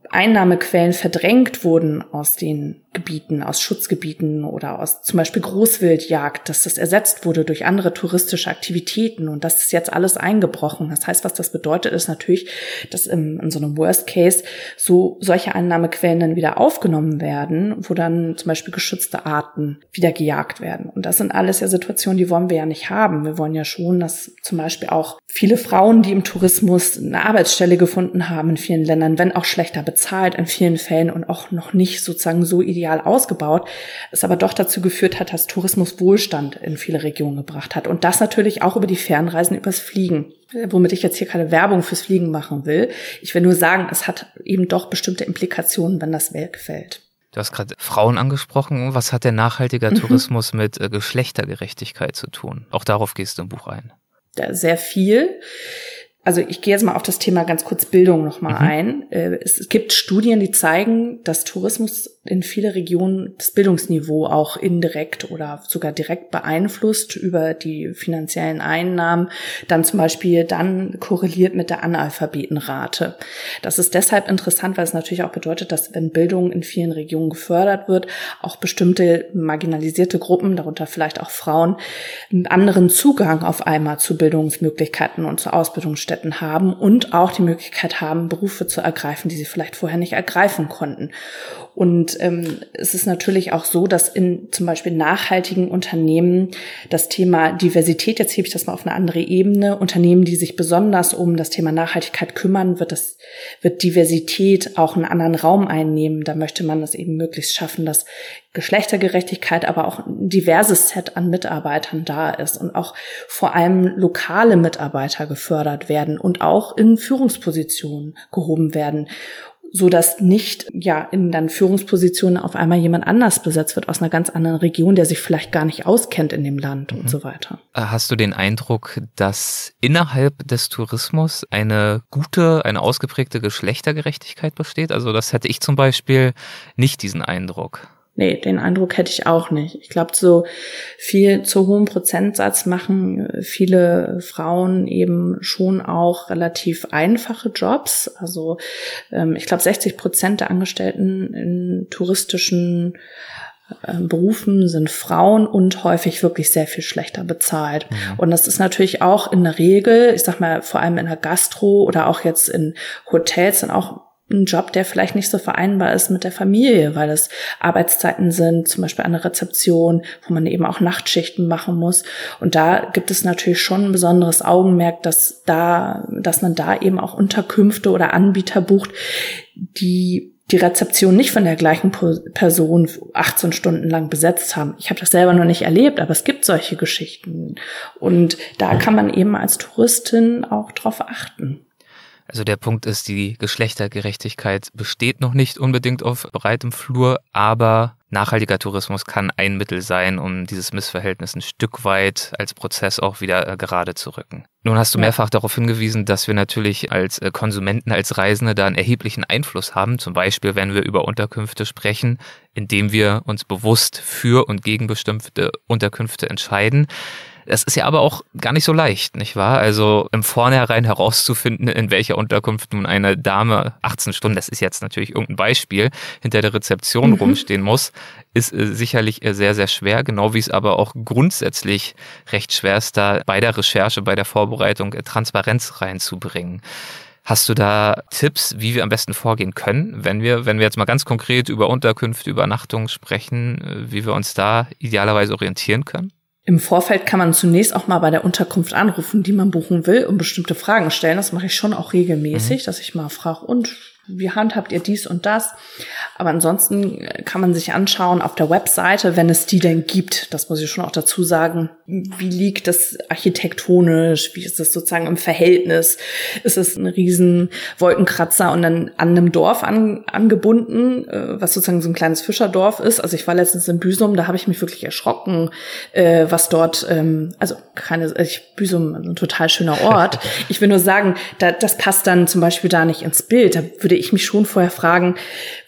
Einnahmequellen verdrängt wurden aus den Gebieten, aus Schutzgebieten oder aus zum Beispiel Großwildjagd, dass das ersetzt wurde durch andere touristische Aktivitäten und das ist jetzt alles eingebrochen. Das heißt, was das bedeutet, ist natürlich, dass im, in so einem Worst Case so solche Einnahmequellen dann wieder aufgenommen werden, wo dann zum Beispiel geschützte Arten wieder gejagt werden. Und das sind alles ja Situationen, die wollen wir ja nicht haben. Wir wollen ja schon, dass zum Beispiel auch viele Frauen, die im Tourismus eine Arbeitsstelle gefunden haben in vielen Ländern, wenn auch schlechter bezahlt in vielen Fällen und auch noch nicht sozusagen so ideal ideal ausgebaut, es aber doch dazu geführt hat, dass Tourismus Wohlstand in viele Regionen gebracht hat. Und das natürlich auch über die Fernreisen übers Fliegen. Womit ich jetzt hier keine Werbung fürs Fliegen machen will. Ich will nur sagen, es hat eben doch bestimmte Implikationen, wenn das wegfällt. Du hast gerade Frauen angesprochen. Was hat der nachhaltiger mhm. Tourismus mit äh, Geschlechtergerechtigkeit zu tun? Auch darauf gehst du im Buch ein. Sehr viel also ich gehe jetzt mal auf das Thema ganz kurz Bildung nochmal mhm. ein. Äh, es gibt Studien, die zeigen, dass Tourismus in viele Regionen das Bildungsniveau auch indirekt oder sogar direkt beeinflusst über die finanziellen Einnahmen, dann zum Beispiel dann korreliert mit der Analphabetenrate. Das ist deshalb interessant, weil es natürlich auch bedeutet, dass wenn Bildung in vielen Regionen gefördert wird, auch bestimmte marginalisierte Gruppen, darunter vielleicht auch Frauen, einen anderen Zugang auf einmal zu Bildungsmöglichkeiten und zu Ausbildungsstätten haben und auch die Möglichkeit haben, Berufe zu ergreifen, die sie vielleicht vorher nicht ergreifen konnten. Und ähm, es ist natürlich auch so, dass in zum Beispiel nachhaltigen Unternehmen das Thema Diversität, jetzt hebe ich das mal auf eine andere Ebene, Unternehmen, die sich besonders um das Thema Nachhaltigkeit kümmern, wird das, wird Diversität auch einen anderen Raum einnehmen. Da möchte man das eben möglichst schaffen, dass Geschlechtergerechtigkeit, aber auch ein diverses Set an Mitarbeitern da ist und auch vor allem lokale Mitarbeiter gefördert werden und auch in Führungspositionen gehoben werden so dass nicht ja in dann Führungspositionen auf einmal jemand anders besetzt wird aus einer ganz anderen Region, der sich vielleicht gar nicht auskennt in dem Land mhm. und so weiter. Äh, hast du den Eindruck, dass innerhalb des Tourismus eine gute, eine ausgeprägte Geschlechtergerechtigkeit besteht? Also das hätte ich zum Beispiel nicht diesen Eindruck. Nee, den Eindruck hätte ich auch nicht. Ich glaube, so viel zu hohem Prozentsatz machen viele Frauen eben schon auch relativ einfache Jobs. Also ähm, ich glaube, 60 Prozent der Angestellten in touristischen äh, Berufen sind Frauen und häufig wirklich sehr viel schlechter bezahlt. Mhm. Und das ist natürlich auch in der Regel, ich sag mal, vor allem in der Gastro oder auch jetzt in Hotels sind auch ein Job, der vielleicht nicht so vereinbar ist mit der Familie, weil es Arbeitszeiten sind, zum Beispiel eine Rezeption, wo man eben auch Nachtschichten machen muss. Und da gibt es natürlich schon ein besonderes Augenmerk, dass da, dass man da eben auch Unterkünfte oder Anbieter bucht, die die Rezeption nicht von der gleichen Person 18 Stunden lang besetzt haben. Ich habe das selber noch nicht erlebt, aber es gibt solche Geschichten. Und da kann man eben als Touristin auch drauf achten. Also der Punkt ist, die Geschlechtergerechtigkeit besteht noch nicht unbedingt auf breitem Flur, aber nachhaltiger Tourismus kann ein Mittel sein, um dieses Missverhältnis ein Stück weit als Prozess auch wieder äh, gerade zu rücken. Nun hast du mehrfach darauf hingewiesen, dass wir natürlich als äh, Konsumenten, als Reisende da einen erheblichen Einfluss haben. Zum Beispiel, wenn wir über Unterkünfte sprechen, indem wir uns bewusst für und gegen bestimmte Unterkünfte entscheiden. Das ist ja aber auch gar nicht so leicht, nicht wahr? Also im Vornherein herauszufinden, in welcher Unterkunft nun eine Dame 18 Stunden, das ist jetzt natürlich irgendein Beispiel, hinter der Rezeption mhm. rumstehen muss, ist äh, sicherlich äh, sehr, sehr schwer, genau wie es aber auch grundsätzlich recht schwer ist, da bei der Recherche, bei der Vorbereitung äh, Transparenz reinzubringen. Hast du da Tipps, wie wir am besten vorgehen können, wenn wir, wenn wir jetzt mal ganz konkret über Unterkünfte, Übernachtungen sprechen, wie wir uns da idealerweise orientieren können? Im Vorfeld kann man zunächst auch mal bei der Unterkunft anrufen, die man buchen will und bestimmte Fragen stellen. Das mache ich schon auch regelmäßig, mhm. dass ich mal frage, und wie handhabt ihr dies und das? Aber ansonsten kann man sich anschauen auf der Webseite, wenn es die denn gibt. Das muss ich schon auch dazu sagen. Wie liegt das architektonisch? Wie ist das sozusagen im Verhältnis? Ist es ein riesen Wolkenkratzer und dann an einem Dorf an, angebunden, äh, was sozusagen so ein kleines Fischerdorf ist? Also ich war letztens in Büsum, da habe ich mich wirklich erschrocken, äh, was dort, ähm, also keine, ich, Büsum, ein total schöner Ort. Ich will nur sagen, da, das passt dann zum Beispiel da nicht ins Bild. Da würde ich mich schon vorher fragen,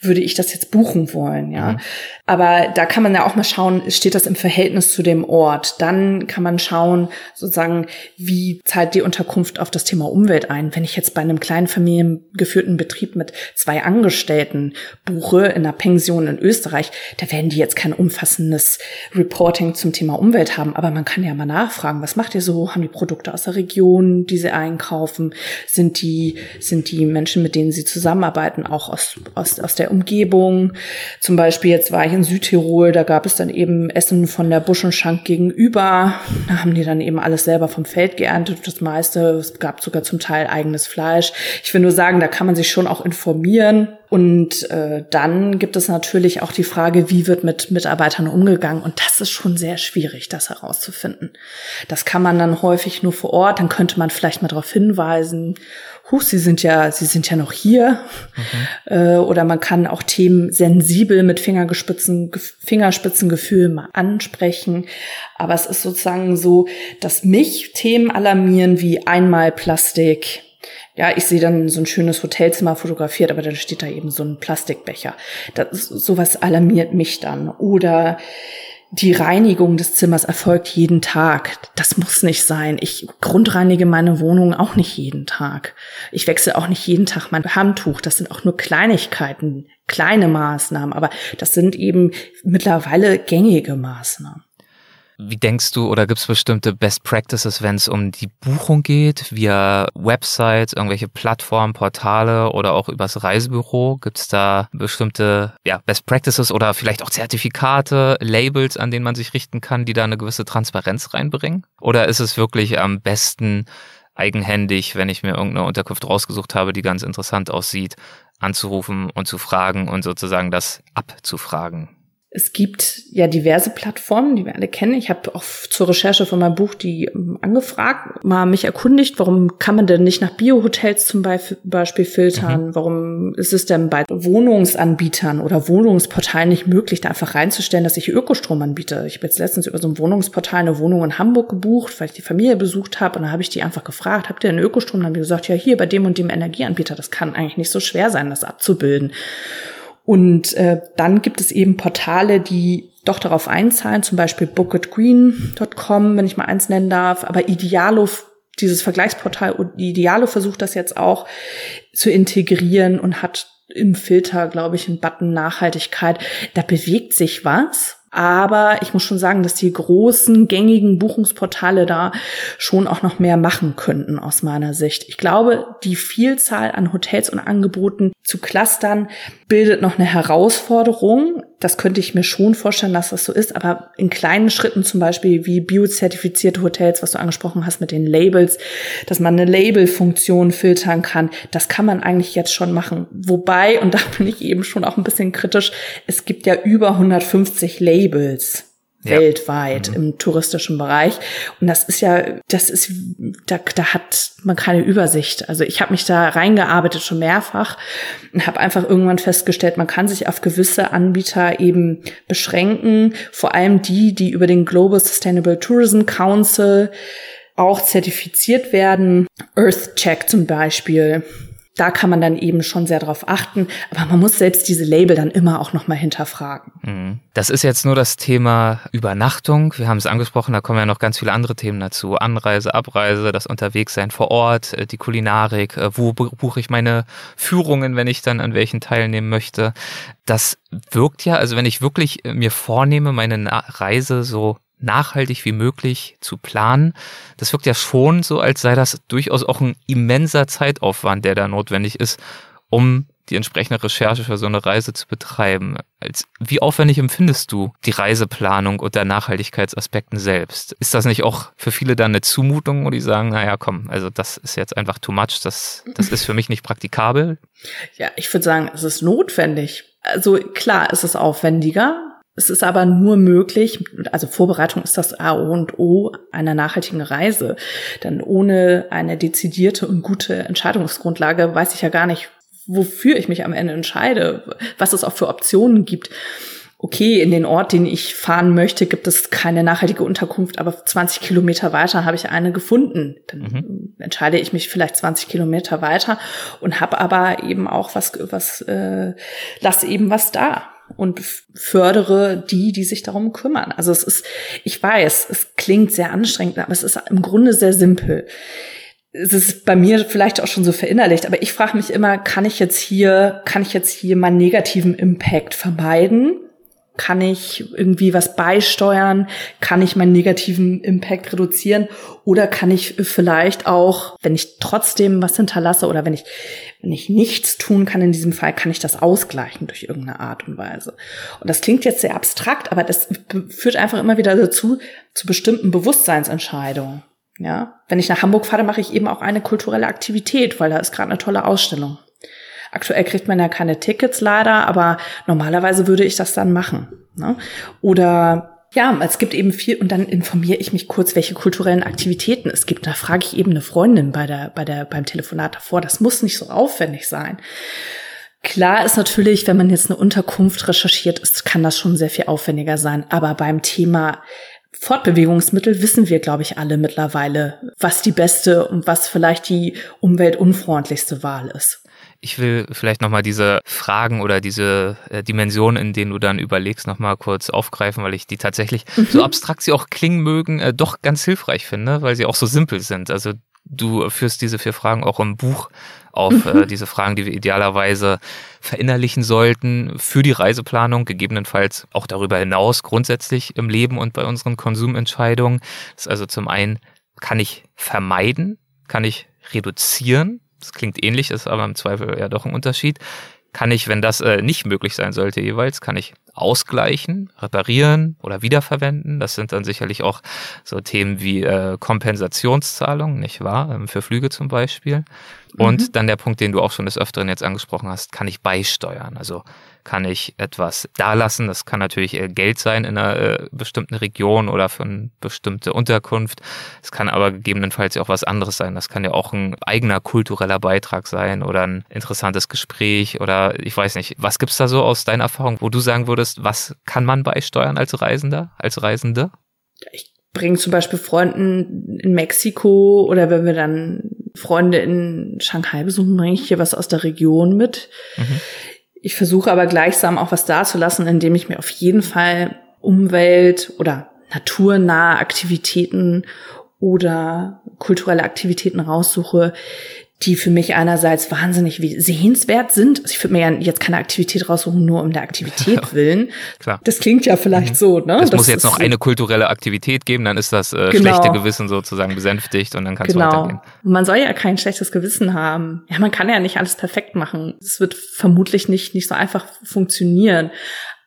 würde ich das jetzt buchen wollen, ja. Mhm. Aber da kann man ja auch mal schauen, steht das im Verhältnis zu dem Ort? Dann kann man schauen, sozusagen, wie zahlt die Unterkunft auf das Thema Umwelt ein? Wenn ich jetzt bei einem kleinen familiengeführten Betrieb mit zwei Angestellten buche in einer Pension in Österreich, da werden die jetzt kein umfassendes Reporting zum Thema Umwelt haben. Aber man kann ja mal nachfragen, was macht ihr so? Haben die Produkte aus der Region, die sie einkaufen? Sind die, sind die Menschen, mit denen sie zusammenarbeiten, auch aus, aus, aus der Umgebung? Zum Beispiel jetzt war ich in Südtirol, da gab es dann eben Essen von der Busch und Schank gegenüber. Da haben die dann eben alles selber vom Feld geerntet, das meiste. Es gab sogar zum Teil eigenes Fleisch. Ich will nur sagen, da kann man sich schon auch informieren. Und äh, dann gibt es natürlich auch die Frage, wie wird mit Mitarbeitern umgegangen? Und das ist schon sehr schwierig, das herauszufinden. Das kann man dann häufig nur vor Ort. Dann könnte man vielleicht mal darauf hinweisen huch, Sie sind ja, Sie sind ja noch hier. Mhm. Äh, oder man kann auch Themen sensibel mit Fingerspitzen, Fingerspitzengefühl mal ansprechen. Aber es ist sozusagen so, dass mich Themen alarmieren wie einmal Plastik, ja, ich sehe dann so ein schönes Hotelzimmer fotografiert, aber dann steht da eben so ein Plastikbecher. Das, sowas alarmiert mich dann. Oder die Reinigung des Zimmers erfolgt jeden Tag. Das muss nicht sein. Ich grundreinige meine Wohnung auch nicht jeden Tag. Ich wechsle auch nicht jeden Tag mein Handtuch. Das sind auch nur Kleinigkeiten, kleine Maßnahmen, aber das sind eben mittlerweile gängige Maßnahmen. Wie denkst du, oder gibt es bestimmte Best Practices, wenn es um die Buchung geht, via Websites, irgendwelche Plattformen, Portale oder auch übers Reisebüro? Gibt es da bestimmte ja, Best Practices oder vielleicht auch Zertifikate, Labels, an denen man sich richten kann, die da eine gewisse Transparenz reinbringen? Oder ist es wirklich am besten eigenhändig, wenn ich mir irgendeine Unterkunft rausgesucht habe, die ganz interessant aussieht, anzurufen und zu fragen und sozusagen das abzufragen? Es gibt ja diverse Plattformen, die wir alle kennen. Ich habe auch zur Recherche von meinem Buch die ähm, angefragt, mal mich erkundigt, warum kann man denn nicht nach Biohotels zum Beispiel filtern? Mhm. Warum ist es denn bei Wohnungsanbietern oder Wohnungsportalen nicht möglich, da einfach reinzustellen, dass ich Ökostrom anbiete? Ich habe jetzt letztens über so ein Wohnungsportal eine Wohnung in Hamburg gebucht, weil ich die Familie besucht habe und dann habe ich die einfach gefragt, habt ihr einen Ökostrom? Dann haben die gesagt, ja hier bei dem und dem Energieanbieter, das kann eigentlich nicht so schwer sein, das abzubilden. Und äh, dann gibt es eben Portale, die doch darauf einzahlen, zum Beispiel bookitgreen.com, wenn ich mal eins nennen darf, aber Idealo dieses Vergleichsportal Idealo versucht das jetzt auch zu integrieren und hat im Filter, glaube ich, einen Button Nachhaltigkeit. Da bewegt sich was. Aber ich muss schon sagen, dass die großen gängigen Buchungsportale da schon auch noch mehr machen könnten aus meiner Sicht. Ich glaube, die Vielzahl an Hotels und Angeboten zu clustern bildet noch eine Herausforderung. Das könnte ich mir schon vorstellen, dass das so ist. Aber in kleinen Schritten zum Beispiel wie biozertifizierte Hotels, was du angesprochen hast mit den Labels, dass man eine Labelfunktion filtern kann, das kann man eigentlich jetzt schon machen. Wobei, und da bin ich eben schon auch ein bisschen kritisch, es gibt ja über 150 Labels. Ja. weltweit mhm. im touristischen Bereich. Und das ist ja, das ist, da, da hat man keine Übersicht. Also ich habe mich da reingearbeitet schon mehrfach und habe einfach irgendwann festgestellt, man kann sich auf gewisse Anbieter eben beschränken, vor allem die, die über den Global Sustainable Tourism Council auch zertifiziert werden. EarthCheck zum Beispiel da kann man dann eben schon sehr drauf achten. Aber man muss selbst diese Label dann immer auch nochmal hinterfragen. Mhm. Das ist jetzt nur das Thema Übernachtung. Wir haben es angesprochen, da kommen ja noch ganz viele andere Themen dazu. Anreise, Abreise, das Unterwegssein vor Ort, äh, die Kulinarik, äh, wo buche ich meine Führungen, wenn ich dann an welchen teilnehmen möchte. Das wirkt ja, also wenn ich wirklich äh, mir vornehme, meine Reise so nachhaltig wie möglich zu planen. Das wirkt ja schon so, als sei das durchaus auch ein immenser Zeitaufwand, der da notwendig ist, um die entsprechende Recherche für so eine Reise zu betreiben. Als, wie aufwendig empfindest du die Reiseplanung unter Nachhaltigkeitsaspekten selbst? Ist das nicht auch für viele dann eine Zumutung, wo die sagen, naja, komm, also das ist jetzt einfach too much, das, das ist für mich nicht praktikabel? Ja, ich würde sagen, es ist notwendig. Also klar, es ist aufwendiger, es ist aber nur möglich, also Vorbereitung ist das A und O einer nachhaltigen Reise. Denn ohne eine dezidierte und gute Entscheidungsgrundlage weiß ich ja gar nicht, wofür ich mich am Ende entscheide, was es auch für Optionen gibt. Okay, in den Ort, den ich fahren möchte, gibt es keine nachhaltige Unterkunft, aber 20 Kilometer weiter habe ich eine gefunden. Dann mhm. entscheide ich mich vielleicht 20 Kilometer weiter und habe aber eben auch was, was, äh, lasse eben was da und fördere die, die sich darum kümmern. Also es ist, ich weiß, es klingt sehr anstrengend, aber es ist im Grunde sehr simpel. Es ist bei mir vielleicht auch schon so verinnerlicht, aber ich frage mich immer, kann ich jetzt hier, kann ich jetzt hier meinen negativen Impact vermeiden? Kann ich irgendwie was beisteuern? Kann ich meinen negativen Impact reduzieren? Oder kann ich vielleicht auch, wenn ich trotzdem was hinterlasse oder wenn ich, wenn ich nichts tun kann in diesem Fall, kann ich das ausgleichen durch irgendeine Art und Weise? Und das klingt jetzt sehr abstrakt, aber das führt einfach immer wieder dazu, zu bestimmten Bewusstseinsentscheidungen. Ja, wenn ich nach Hamburg fahre, mache ich eben auch eine kulturelle Aktivität, weil da ist gerade eine tolle Ausstellung. Aktuell kriegt man ja keine Tickets leider, aber normalerweise würde ich das dann machen. Ne? Oder ja, es gibt eben viel und dann informiere ich mich kurz, welche kulturellen Aktivitäten es gibt. Da frage ich eben eine Freundin bei der, bei der, beim Telefonat davor. Das muss nicht so aufwendig sein. Klar ist natürlich, wenn man jetzt eine Unterkunft recherchiert ist, kann das schon sehr viel aufwendiger sein. Aber beim Thema Fortbewegungsmittel wissen wir, glaube ich, alle mittlerweile, was die beste und was vielleicht die umweltunfreundlichste Wahl ist. Ich will vielleicht nochmal diese Fragen oder diese äh, Dimensionen, in denen du dann überlegst, nochmal kurz aufgreifen, weil ich die tatsächlich, mhm. so abstrakt sie auch klingen mögen, äh, doch ganz hilfreich finde, weil sie auch so simpel sind. Also du führst diese vier Fragen auch im Buch auf, äh, mhm. äh, diese Fragen, die wir idealerweise verinnerlichen sollten für die Reiseplanung, gegebenenfalls auch darüber hinaus grundsätzlich im Leben und bei unseren Konsumentscheidungen. Das ist also zum einen, kann ich vermeiden, kann ich reduzieren, das klingt ähnlich, ist aber im Zweifel ja doch ein Unterschied. Kann ich, wenn das äh, nicht möglich sein sollte jeweils, kann ich ausgleichen, reparieren oder wiederverwenden. Das sind dann sicherlich auch so Themen wie äh, Kompensationszahlungen, nicht wahr? Ähm, für Flüge zum Beispiel. Und mhm. dann der Punkt, den du auch schon des Öfteren jetzt angesprochen hast, kann ich beisteuern. Also kann ich etwas dalassen. Das kann natürlich äh, Geld sein in einer äh, bestimmten Region oder für eine bestimmte Unterkunft. Es kann aber gegebenenfalls ja auch was anderes sein. Das kann ja auch ein eigener kultureller Beitrag sein oder ein interessantes Gespräch oder ich weiß nicht. Was gibt's da so aus deiner Erfahrung, wo du sagen würdest, was kann man beisteuern als Reisender, als Reisende? Ich bringe zum Beispiel Freunden in Mexiko oder wenn wir dann Freunde in Shanghai besuchen, bringe ich hier was aus der Region mit. Mhm. Ich versuche aber gleichsam auch was dazulassen, indem ich mir auf jeden Fall Umwelt oder naturnahe Aktivitäten oder kulturelle Aktivitäten raussuche, die für mich einerseits wahnsinnig sehenswert sind. Also ich würde mir ja jetzt keine Aktivität raussuchen, nur um der Aktivität willen. Klar. Das klingt ja vielleicht mhm. so, ne? Es muss jetzt noch eine kulturelle Aktivität geben, dann ist das äh, genau. schlechte Gewissen sozusagen besänftigt und dann kannst genau. du weitergehen. Man soll ja kein schlechtes Gewissen haben. Ja, man kann ja nicht alles perfekt machen. Es wird vermutlich nicht, nicht so einfach funktionieren.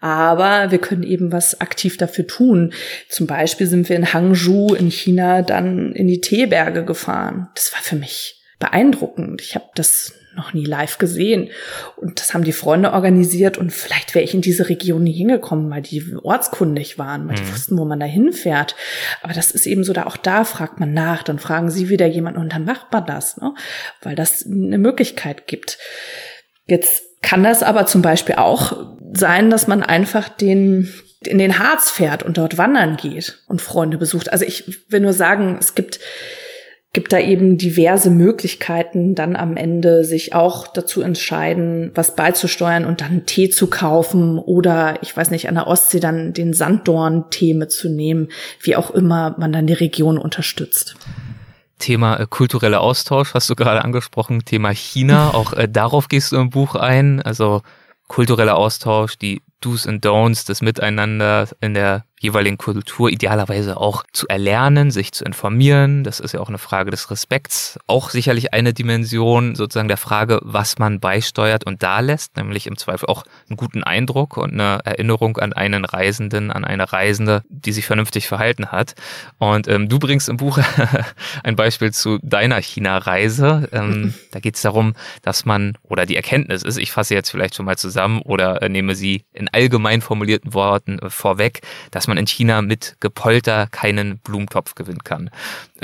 Aber wir können eben was aktiv dafür tun. Zum Beispiel sind wir in Hangzhou in China dann in die Teeberge gefahren. Das war für mich beeindruckend. Ich habe das noch nie live gesehen. Und das haben die Freunde organisiert und vielleicht wäre ich in diese Region nie hingekommen, weil die ortskundig waren, weil die mhm. wussten, wo man da hinfährt. Aber das ist eben so, da auch da fragt man nach, dann fragen sie wieder jemanden und dann macht man das, ne? weil das eine Möglichkeit gibt. Jetzt kann das aber zum Beispiel auch sein, dass man einfach den in den Harz fährt und dort wandern geht und Freunde besucht. Also ich will nur sagen, es gibt gibt da eben diverse Möglichkeiten, dann am Ende sich auch dazu entscheiden, was beizusteuern und dann Tee zu kaufen oder ich weiß nicht, an der Ostsee dann den Sanddorn-Tee mitzunehmen, wie auch immer man dann die Region unterstützt. Thema äh, kultureller Austausch hast du gerade angesprochen, Thema China, auch äh, darauf gehst du im Buch ein, also kultureller Austausch, die Do's and Don'ts, das Miteinander in der jeweiligen Kultur idealerweise auch zu erlernen, sich zu informieren. Das ist ja auch eine Frage des Respekts. Auch sicherlich eine Dimension sozusagen der Frage, was man beisteuert und da lässt, nämlich im Zweifel auch einen guten Eindruck und eine Erinnerung an einen Reisenden, an eine Reisende, die sich vernünftig verhalten hat. Und ähm, du bringst im Buch ein Beispiel zu deiner China-Reise. Ähm, da geht es darum, dass man, oder die Erkenntnis ist, ich fasse jetzt vielleicht schon mal zusammen oder äh, nehme sie in allgemein formulierten Worten äh, vorweg, dass man in China mit Gepolter keinen Blumentopf gewinnen kann.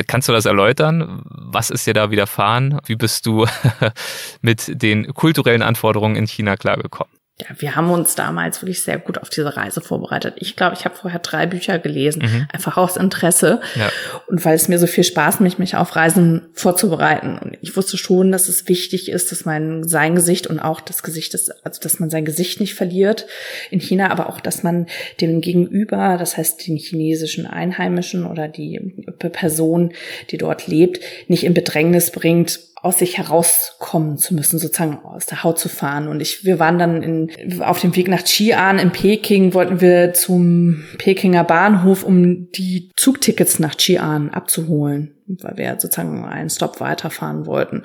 Kannst du das erläutern? Was ist dir da widerfahren? Wie bist du mit den kulturellen Anforderungen in China klargekommen? Ja, wir haben uns damals wirklich sehr gut auf diese Reise vorbereitet. Ich glaube, ich habe vorher drei Bücher gelesen, mhm. einfach aus Interesse ja. und weil es mir so viel Spaß macht, mich auf Reisen vorzubereiten. Und ich wusste schon, dass es wichtig ist, dass man sein Gesicht und auch das Gesicht ist, also dass man sein Gesicht nicht verliert in China, aber auch, dass man dem Gegenüber, das heißt den chinesischen Einheimischen oder die Person, die dort lebt, nicht in Bedrängnis bringt aus sich herauskommen zu müssen, sozusagen aus der Haut zu fahren. Und ich, wir waren dann in, auf dem Weg nach Xi'an in Peking, wollten wir zum Pekinger Bahnhof, um die Zugtickets nach Xi'an abzuholen weil wir sozusagen einen Stop weiterfahren wollten.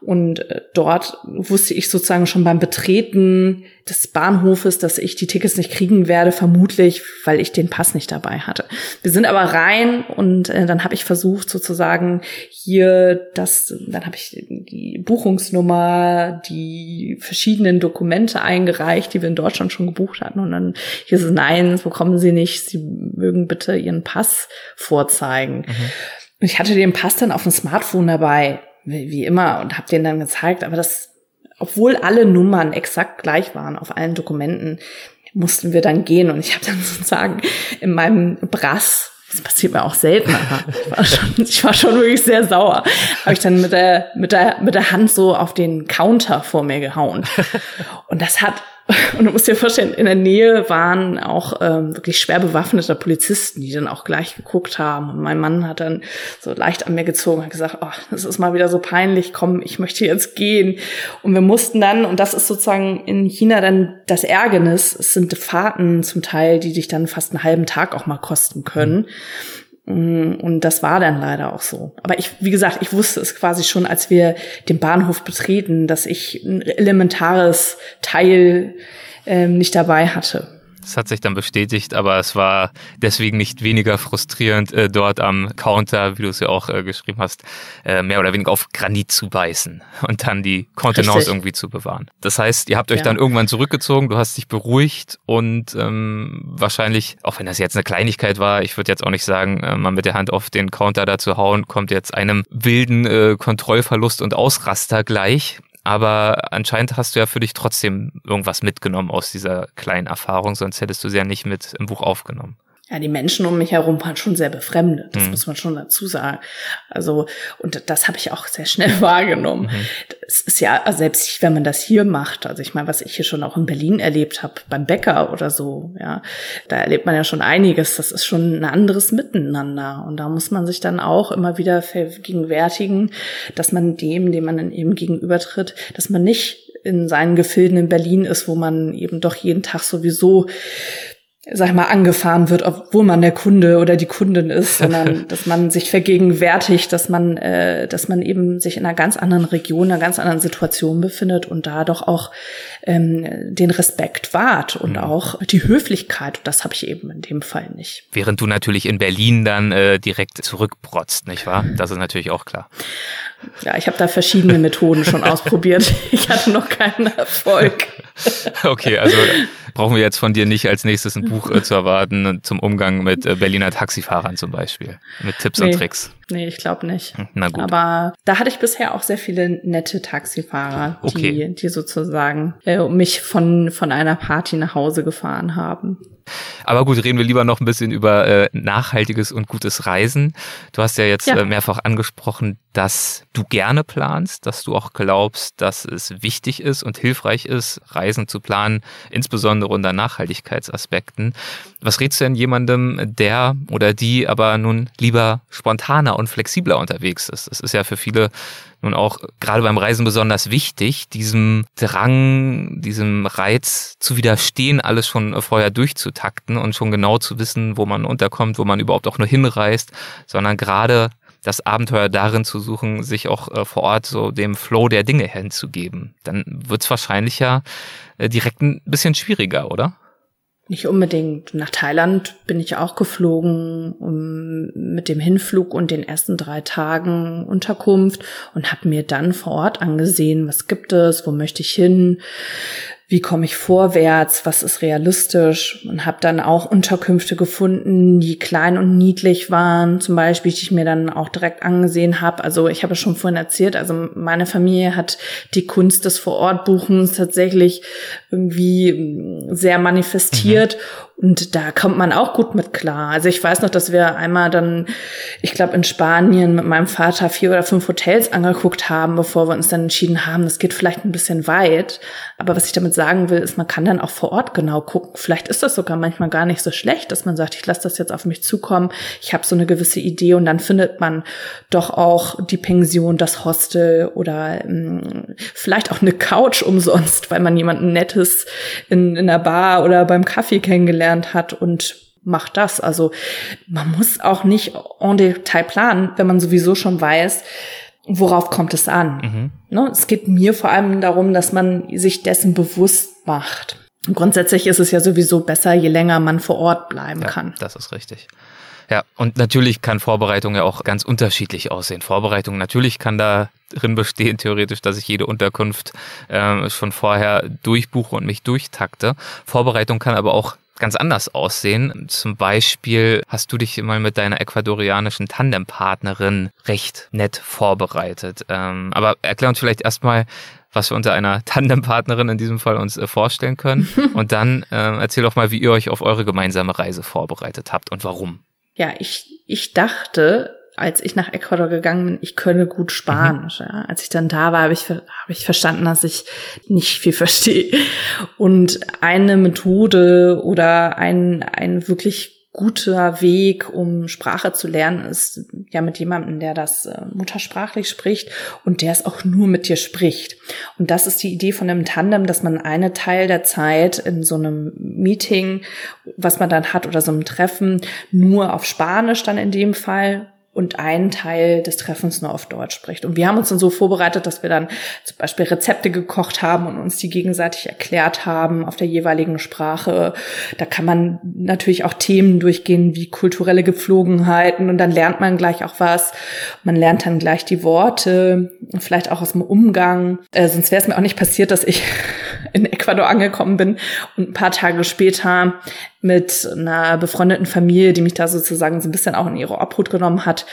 Und äh, dort wusste ich sozusagen schon beim Betreten des Bahnhofes, dass ich die Tickets nicht kriegen werde, vermutlich, weil ich den Pass nicht dabei hatte. Wir sind aber rein und äh, dann habe ich versucht sozusagen hier das, dann habe ich die Buchungsnummer, die verschiedenen Dokumente eingereicht, die wir in Deutschland schon gebucht hatten und dann hier so, nein, das bekommen Sie nicht, Sie mögen bitte Ihren Pass vorzeigen. Mhm. Ich hatte den Pass dann auf dem Smartphone dabei, wie immer, und habe den dann gezeigt. Aber das, obwohl alle Nummern exakt gleich waren auf allen Dokumenten, mussten wir dann gehen. Und ich habe dann sozusagen in meinem Brass das passiert mir auch selten, aber ich war schon, ich war schon wirklich sehr sauer. Habe ich dann mit der, mit der, mit der Hand so auf den Counter vor mir gehauen. Und das hat und du musst dir vorstellen, in der Nähe waren auch ähm, wirklich schwer bewaffnete Polizisten, die dann auch gleich geguckt haben. Und mein Mann hat dann so leicht an mir gezogen und gesagt, oh, das ist mal wieder so peinlich, komm, ich möchte jetzt gehen. Und wir mussten dann, und das ist sozusagen in China dann das Ärgernis, es sind Fahrten zum Teil, die dich dann fast einen halben Tag auch mal kosten können. Mm, und das war dann leider auch so. Aber ich, wie gesagt, ich wusste es quasi schon, als wir den Bahnhof betreten, dass ich ein elementares Teil ähm, nicht dabei hatte. Das hat sich dann bestätigt, aber es war deswegen nicht weniger frustrierend, äh, dort am Counter, wie du es ja auch äh, geschrieben hast, äh, mehr oder weniger auf Granit zu beißen und dann die Kontenance irgendwie zu bewahren. Das heißt, ihr habt euch ja. dann irgendwann zurückgezogen, du hast dich beruhigt und ähm, wahrscheinlich, auch wenn das jetzt eine Kleinigkeit war, ich würde jetzt auch nicht sagen, äh, mal mit der Hand auf den Counter da zu hauen, kommt jetzt einem wilden äh, Kontrollverlust und Ausraster gleich. Aber anscheinend hast du ja für dich trotzdem irgendwas mitgenommen aus dieser kleinen Erfahrung, sonst hättest du sie ja nicht mit im Buch aufgenommen. Ja, die Menschen um mich herum waren schon sehr befremdet, das mhm. muss man schon dazu sagen. Also, und das habe ich auch sehr schnell wahrgenommen. Mhm. Es ist ja, also selbst wenn man das hier macht, also ich meine, was ich hier schon auch in Berlin erlebt habe, beim Bäcker oder so, ja, da erlebt man ja schon einiges. Das ist schon ein anderes Miteinander. Und da muss man sich dann auch immer wieder vergegenwärtigen, dass man dem, dem man dann eben gegenübertritt, dass man nicht in seinen Gefilden in Berlin ist, wo man eben doch jeden Tag sowieso sag ich mal, angefahren wird, obwohl man der Kunde oder die Kundin ist, sondern dass man sich vergegenwärtigt, dass man, äh, dass man eben sich in einer ganz anderen Region, einer ganz anderen Situation befindet und da doch auch ähm, den Respekt wahrt und mhm. auch die Höflichkeit. Und das habe ich eben in dem Fall nicht. Während du natürlich in Berlin dann äh, direkt zurückprotzt, nicht wahr? Das ist natürlich auch klar. Ja, ich habe da verschiedene Methoden schon ausprobiert. Ich hatte noch keinen Erfolg. Okay, also brauchen wir jetzt von dir nicht als nächstes ein Buch äh, zu erwarten zum Umgang mit äh, Berliner Taxifahrern zum Beispiel. Mit Tipps nee, und Tricks. Nee, ich glaube nicht. Hm, na gut. Aber da hatte ich bisher auch sehr viele nette Taxifahrer, okay. die, die sozusagen äh, mich von, von einer Party nach Hause gefahren haben. Aber gut, reden wir lieber noch ein bisschen über äh, nachhaltiges und gutes Reisen. Du hast ja jetzt ja. Äh, mehrfach angesprochen, dass du gerne planst, dass du auch glaubst, dass es wichtig ist und hilfreich ist, Reisen zu planen, insbesondere unter Nachhaltigkeitsaspekten. Was rätst du denn jemandem, der oder die aber nun lieber spontaner und flexibler unterwegs ist? Es ist ja für viele nun auch gerade beim Reisen besonders wichtig, diesem Drang, diesem Reiz zu widerstehen, alles schon vorher durchzutakten und schon genau zu wissen, wo man unterkommt, wo man überhaupt auch nur hinreist, sondern gerade das Abenteuer darin zu suchen, sich auch äh, vor Ort so dem Flow der Dinge hinzugeben. Dann wird es wahrscheinlich ja äh, direkt ein bisschen schwieriger, oder? Nicht unbedingt. Nach Thailand bin ich auch geflogen um, mit dem Hinflug und den ersten drei Tagen Unterkunft und habe mir dann vor Ort angesehen, was gibt es, wo möchte ich hin, wie komme ich vorwärts, was ist realistisch und habe dann auch Unterkünfte gefunden, die klein und niedlich waren, zum Beispiel, die ich mir dann auch direkt angesehen habe. Also ich habe es schon vorhin erzählt, also meine Familie hat die Kunst des Vorortbuchens tatsächlich irgendwie sehr manifestiert mhm. Und da kommt man auch gut mit klar. Also ich weiß noch, dass wir einmal dann, ich glaube, in Spanien mit meinem Vater vier oder fünf Hotels angeguckt haben, bevor wir uns dann entschieden haben, das geht vielleicht ein bisschen weit. Aber was ich damit sagen will, ist, man kann dann auch vor Ort genau gucken. Vielleicht ist das sogar manchmal gar nicht so schlecht, dass man sagt, ich lasse das jetzt auf mich zukommen. Ich habe so eine gewisse Idee und dann findet man doch auch die Pension, das Hostel oder mh, hm, vielleicht auch eine Couch umsonst, weil man jemanden Nettes in, in der Bar oder beim Kaffee kennengelernt gelernt hat und macht das. Also man muss auch nicht en Detail planen, wenn man sowieso schon weiß, worauf kommt es an. Mhm. Ne? Es geht mir vor allem darum, dass man sich dessen bewusst macht. Und grundsätzlich ist es ja sowieso besser, je länger man vor Ort bleiben ja, kann. Das ist richtig. Ja, und natürlich kann Vorbereitung ja auch ganz unterschiedlich aussehen. Vorbereitung natürlich kann da drin bestehen, theoretisch, dass ich jede Unterkunft äh, schon vorher durchbuche und mich durchtakte. Vorbereitung kann aber auch ganz anders aussehen. Zum Beispiel hast du dich mal mit deiner ecuadorianischen Tandempartnerin recht nett vorbereitet. Ähm, aber erklär uns vielleicht erstmal, was wir unter einer Tandempartnerin in diesem Fall uns äh, vorstellen können. Und dann äh, erzähl doch mal, wie ihr euch auf eure gemeinsame Reise vorbereitet habt und warum. Ja, ich, ich dachte, als ich nach Ecuador gegangen bin, ich könne gut Spanisch. Mhm. Ja. Als ich dann da war, habe ich, hab ich verstanden, dass ich nicht viel verstehe. Und eine Methode oder ein, ein wirklich guter Weg, um Sprache zu lernen, ist ja mit jemandem, der das äh, muttersprachlich spricht und der es auch nur mit dir spricht. Und das ist die Idee von einem Tandem, dass man eine Teil der Zeit in so einem Meeting, was man dann hat oder so einem Treffen, nur auf Spanisch dann in dem Fall und einen Teil des Treffens nur auf Deutsch spricht. Und wir haben uns dann so vorbereitet, dass wir dann zum Beispiel Rezepte gekocht haben und uns die gegenseitig erklärt haben auf der jeweiligen Sprache. Da kann man natürlich auch Themen durchgehen wie kulturelle Gepflogenheiten und dann lernt man gleich auch was. Man lernt dann gleich die Worte, vielleicht auch aus dem Umgang. Äh, sonst wäre es mir auch nicht passiert, dass ich Ecuador angekommen bin. Und ein paar Tage später mit einer befreundeten Familie, die mich da sozusagen so ein bisschen auch in ihre Obhut genommen hat,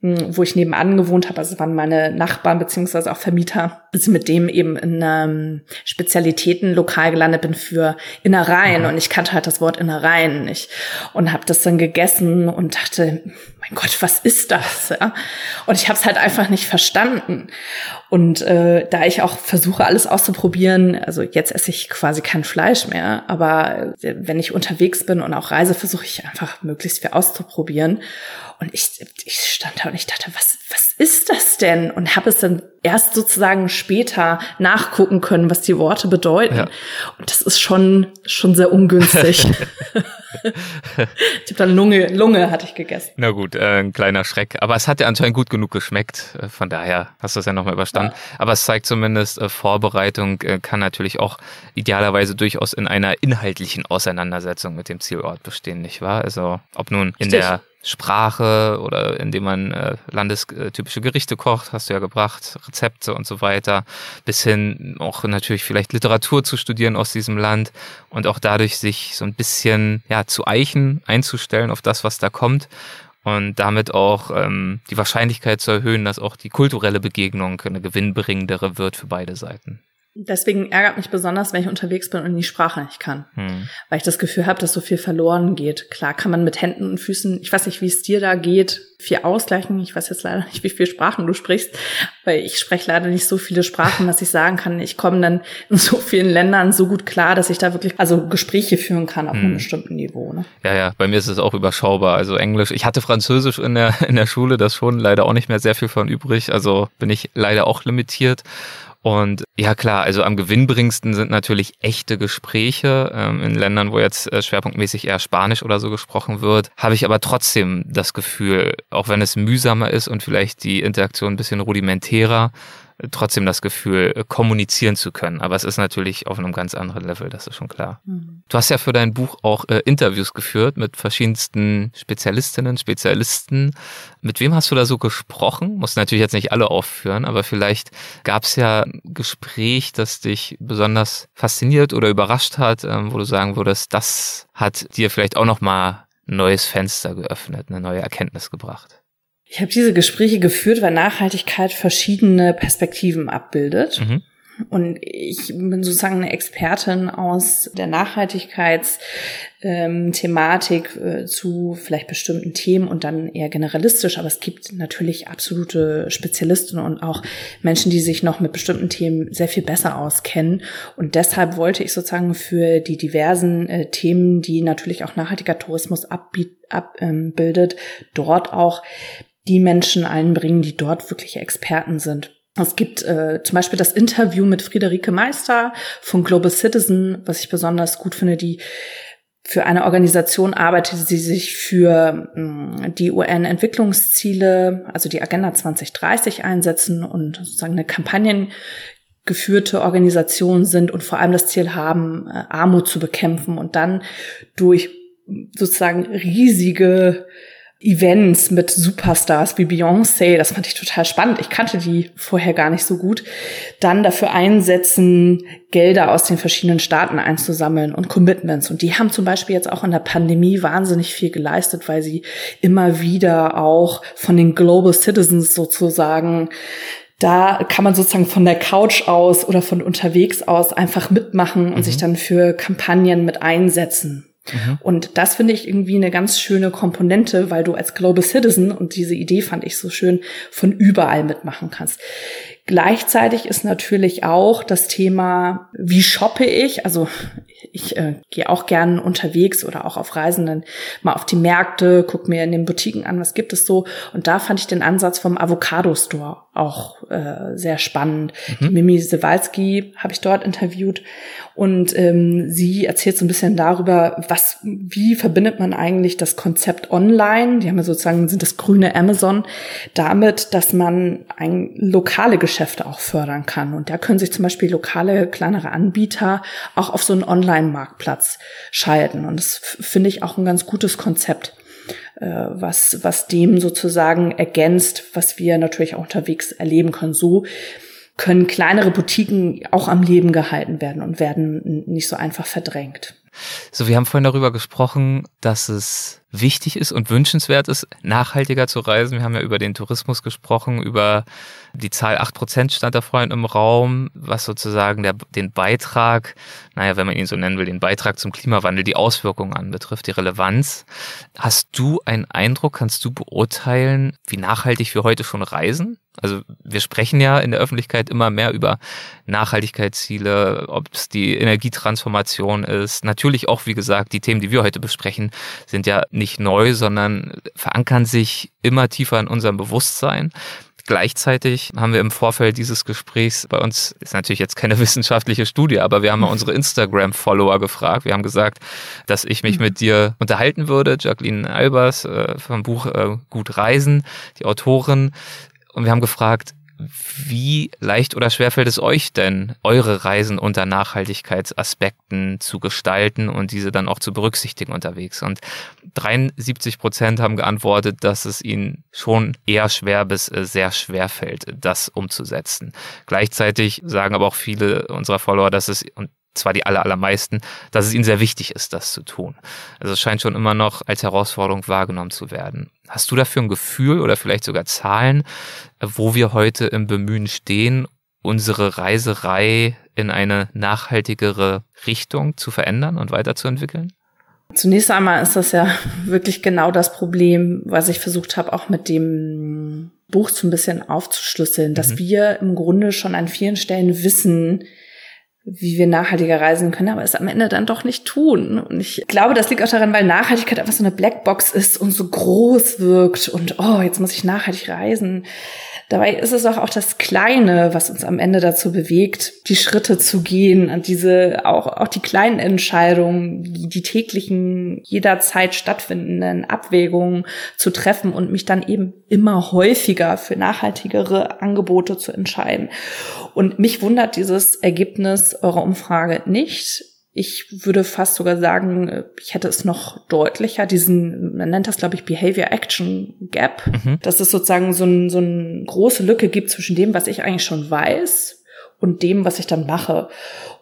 hm, wo ich nebenan gewohnt habe, also waren meine Nachbarn beziehungsweise auch Vermieter, bis ich mit dem eben in einem Spezialitätenlokal gelandet bin für Innereien. Und ich kannte halt das Wort Innereien nicht. Und habe das dann gegessen und dachte, mein Gott, was ist das? Ja? Und ich habe es halt einfach nicht verstanden. Und äh, da ich auch versuche, alles auszuprobieren, also jetzt esse ich quasi kein Fleisch mehr, aber äh, wenn ich unterwegs bin und auch reise, versuche ich einfach möglichst viel auszuprobieren. Und ich, ich stand da und ich dachte, was, was ist das denn? Und habe es dann erst sozusagen später nachgucken können, was die Worte bedeuten. Ja. Und das ist schon, schon sehr ungünstig. ich habe dann Lunge, Lunge hatte ich gegessen. Na gut, äh, ein kleiner Schreck. Aber es hat ja anscheinend gut genug geschmeckt. Äh, von daher hast du es ja nochmal überstanden. Ja. Aber es zeigt zumindest, äh, Vorbereitung äh, kann natürlich auch idealerweise durchaus in einer inhaltlichen Auseinandersetzung mit dem Zielort bestehen, nicht wahr? Also ob nun in Richtig. der Sprache oder indem man äh, landestypische Gerichte kocht, hast du ja gebracht, Rezepte und so weiter, bis hin auch natürlich vielleicht Literatur zu studieren aus diesem Land und auch dadurch sich so ein bisschen ja zu eichen, einzustellen auf das, was da kommt und damit auch ähm, die Wahrscheinlichkeit zu erhöhen, dass auch die kulturelle Begegnung eine gewinnbringendere wird für beide Seiten. Deswegen ärgert mich besonders, wenn ich unterwegs bin und die Sprache nicht kann. Hm. Weil ich das Gefühl habe, dass so viel verloren geht. Klar kann man mit Händen und Füßen, ich weiß nicht, wie es dir da geht, viel ausgleichen. Ich weiß jetzt leider nicht, wie viele Sprachen du sprichst, weil ich spreche leider nicht so viele Sprachen, dass ich sagen kann, ich komme dann in so vielen Ländern so gut klar, dass ich da wirklich also Gespräche führen kann auf hm. einem bestimmten Niveau. Ne? Ja, ja, bei mir ist es auch überschaubar. Also Englisch. Ich hatte Französisch in der, in der Schule, das schon leider auch nicht mehr sehr viel von übrig. Also bin ich leider auch limitiert. Und ja klar, also am gewinnbringendsten sind natürlich echte Gespräche. Ähm, in Ländern, wo jetzt äh, schwerpunktmäßig eher Spanisch oder so gesprochen wird, habe ich aber trotzdem das Gefühl, auch wenn es mühsamer ist und vielleicht die Interaktion ein bisschen rudimentärer, trotzdem das Gefühl, äh, kommunizieren zu können. Aber es ist natürlich auf einem ganz anderen Level, das ist schon klar. Mhm. Du hast ja für dein Buch auch äh, Interviews geführt mit verschiedensten Spezialistinnen, Spezialisten. Mit wem hast du da so gesprochen? Muss natürlich jetzt nicht alle aufführen, aber vielleicht gab es ja ein Gespräch, das dich besonders fasziniert oder überrascht hat, ähm, wo du sagen würdest, das hat dir vielleicht auch nochmal ein neues Fenster geöffnet, eine neue Erkenntnis gebracht. Ich habe diese Gespräche geführt, weil Nachhaltigkeit verschiedene Perspektiven abbildet. Mhm. Und ich bin sozusagen eine Expertin aus der Nachhaltigkeitsthematik ähm, äh, zu vielleicht bestimmten Themen und dann eher generalistisch. Aber es gibt natürlich absolute Spezialisten und auch Menschen, die sich noch mit bestimmten Themen sehr viel besser auskennen. Und deshalb wollte ich sozusagen für die diversen äh, Themen, die natürlich auch nachhaltiger Tourismus abbildet, ähm, dort auch die Menschen einbringen, die dort wirklich Experten sind. Es gibt äh, zum Beispiel das Interview mit Friederike Meister von Global Citizen, was ich besonders gut finde, die für eine Organisation arbeitet, die sich für mh, mm, die UN-Entwicklungsziele, also die Agenda 2030 einsetzen und sozusagen eine kampagnengeführte Organisation sind und vor allem das Ziel haben, äh, Armut zu bekämpfen und dann durch sozusagen riesige Events mit Superstars wie Beyoncé, das fand ich total spannend. Ich kannte die vorher gar nicht so gut. Dann dafür einsetzen, Gelder aus den verschiedenen Staaten einzusammeln und Commitments. Und die haben zum Beispiel jetzt auch in der Pandemie wahnsinnig viel geleistet, weil sie immer wieder auch von den Global Citizens sozusagen da kann man sozusagen von der Couch aus oder von unterwegs aus einfach mitmachen und mhm. sich dann für Kampagnen mit einsetzen. Mhm. Und das finde ich irgendwie eine ganz schöne Komponente, weil du als Global Citizen, und diese Idee fand ich so schön, von überall mitmachen kannst. Gleichzeitig ist natürlich auch das Thema, wie shoppe ich? Also ich äh, gehe auch gern unterwegs oder auch auf Reisen dann mal auf die Märkte, guck mir in den Boutiquen an, was gibt es so. Und da fand ich den Ansatz vom Avocado Store auch äh, sehr spannend. Mhm. Die Mimi Sewalski habe ich dort interviewt und ähm, sie erzählt so ein bisschen darüber, was, wie verbindet man eigentlich das Konzept online, die haben ja sozusagen, sind das grüne Amazon, damit, dass man ein, lokale Geschäfte auch fördern kann. Und da können sich zum Beispiel lokale, kleinere Anbieter auch auf so einen Online-Marktplatz schalten. Und das finde ich auch ein ganz gutes Konzept äh, was, was dem sozusagen ergänzt, was wir natürlich auch unterwegs erleben können. So können kleinere Boutiquen auch am Leben gehalten werden und werden nicht so einfach verdrängt. So, wir haben vorhin darüber gesprochen, dass es wichtig ist und wünschenswert ist, nachhaltiger zu reisen. Wir haben ja über den Tourismus gesprochen, über die Zahl 8% stand da vorhin im Raum, was sozusagen der, den Beitrag, naja, wenn man ihn so nennen will, den Beitrag zum Klimawandel, die Auswirkungen anbetrifft, die Relevanz. Hast du einen Eindruck, kannst du beurteilen, wie nachhaltig wir heute schon reisen? Also wir sprechen ja in der Öffentlichkeit immer mehr über Nachhaltigkeitsziele, ob es die Energietransformation ist. Natürlich auch, wie gesagt, die Themen, die wir heute besprechen, sind ja nicht neu, sondern verankern sich immer tiefer in unserem Bewusstsein. Gleichzeitig haben wir im Vorfeld dieses Gesprächs bei uns, ist natürlich jetzt keine wissenschaftliche Studie, aber wir haben mal unsere Instagram-Follower gefragt. Wir haben gesagt, dass ich mich mhm. mit dir unterhalten würde, Jacqueline Albers äh, vom Buch äh, Gut Reisen, die Autorin. Und wir haben gefragt, wie leicht oder schwer fällt es euch denn, eure Reisen unter Nachhaltigkeitsaspekten zu gestalten und diese dann auch zu berücksichtigen unterwegs? Und 73 Prozent haben geantwortet, dass es ihnen schon eher schwer bis äh, sehr schwer fällt, das umzusetzen. Gleichzeitig sagen aber auch viele unserer Follower, dass es, und zwar die aller, allermeisten, dass es ihnen sehr wichtig ist, das zu tun. Also es scheint schon immer noch als Herausforderung wahrgenommen zu werden. Hast du dafür ein Gefühl oder vielleicht sogar Zahlen, wo wir heute im Bemühen stehen, unsere Reiserei in eine nachhaltigere Richtung zu verändern und weiterzuentwickeln? Zunächst einmal ist das ja wirklich genau das Problem, was ich versucht habe, auch mit dem Buch so ein bisschen aufzuschlüsseln, dass mhm. wir im Grunde schon an vielen Stellen wissen, wie wir nachhaltiger reisen können, aber es am Ende dann doch nicht tun. Und ich glaube, das liegt auch daran, weil Nachhaltigkeit einfach so eine Blackbox ist und so groß wirkt und oh, jetzt muss ich nachhaltig reisen. Dabei ist es auch, auch das Kleine, was uns am Ende dazu bewegt, die Schritte zu gehen und diese, auch, auch die kleinen Entscheidungen, die, die täglichen, jederzeit stattfindenden Abwägungen zu treffen und mich dann eben immer häufiger für nachhaltigere Angebote zu entscheiden. Und mich wundert dieses Ergebnis eurer Umfrage nicht ich würde fast sogar sagen, ich hätte es noch deutlicher, diesen, man nennt das, glaube ich, Behavior Action Gap, mhm. dass es sozusagen so, ein, so eine große Lücke gibt zwischen dem, was ich eigentlich schon weiß und dem, was ich dann mache.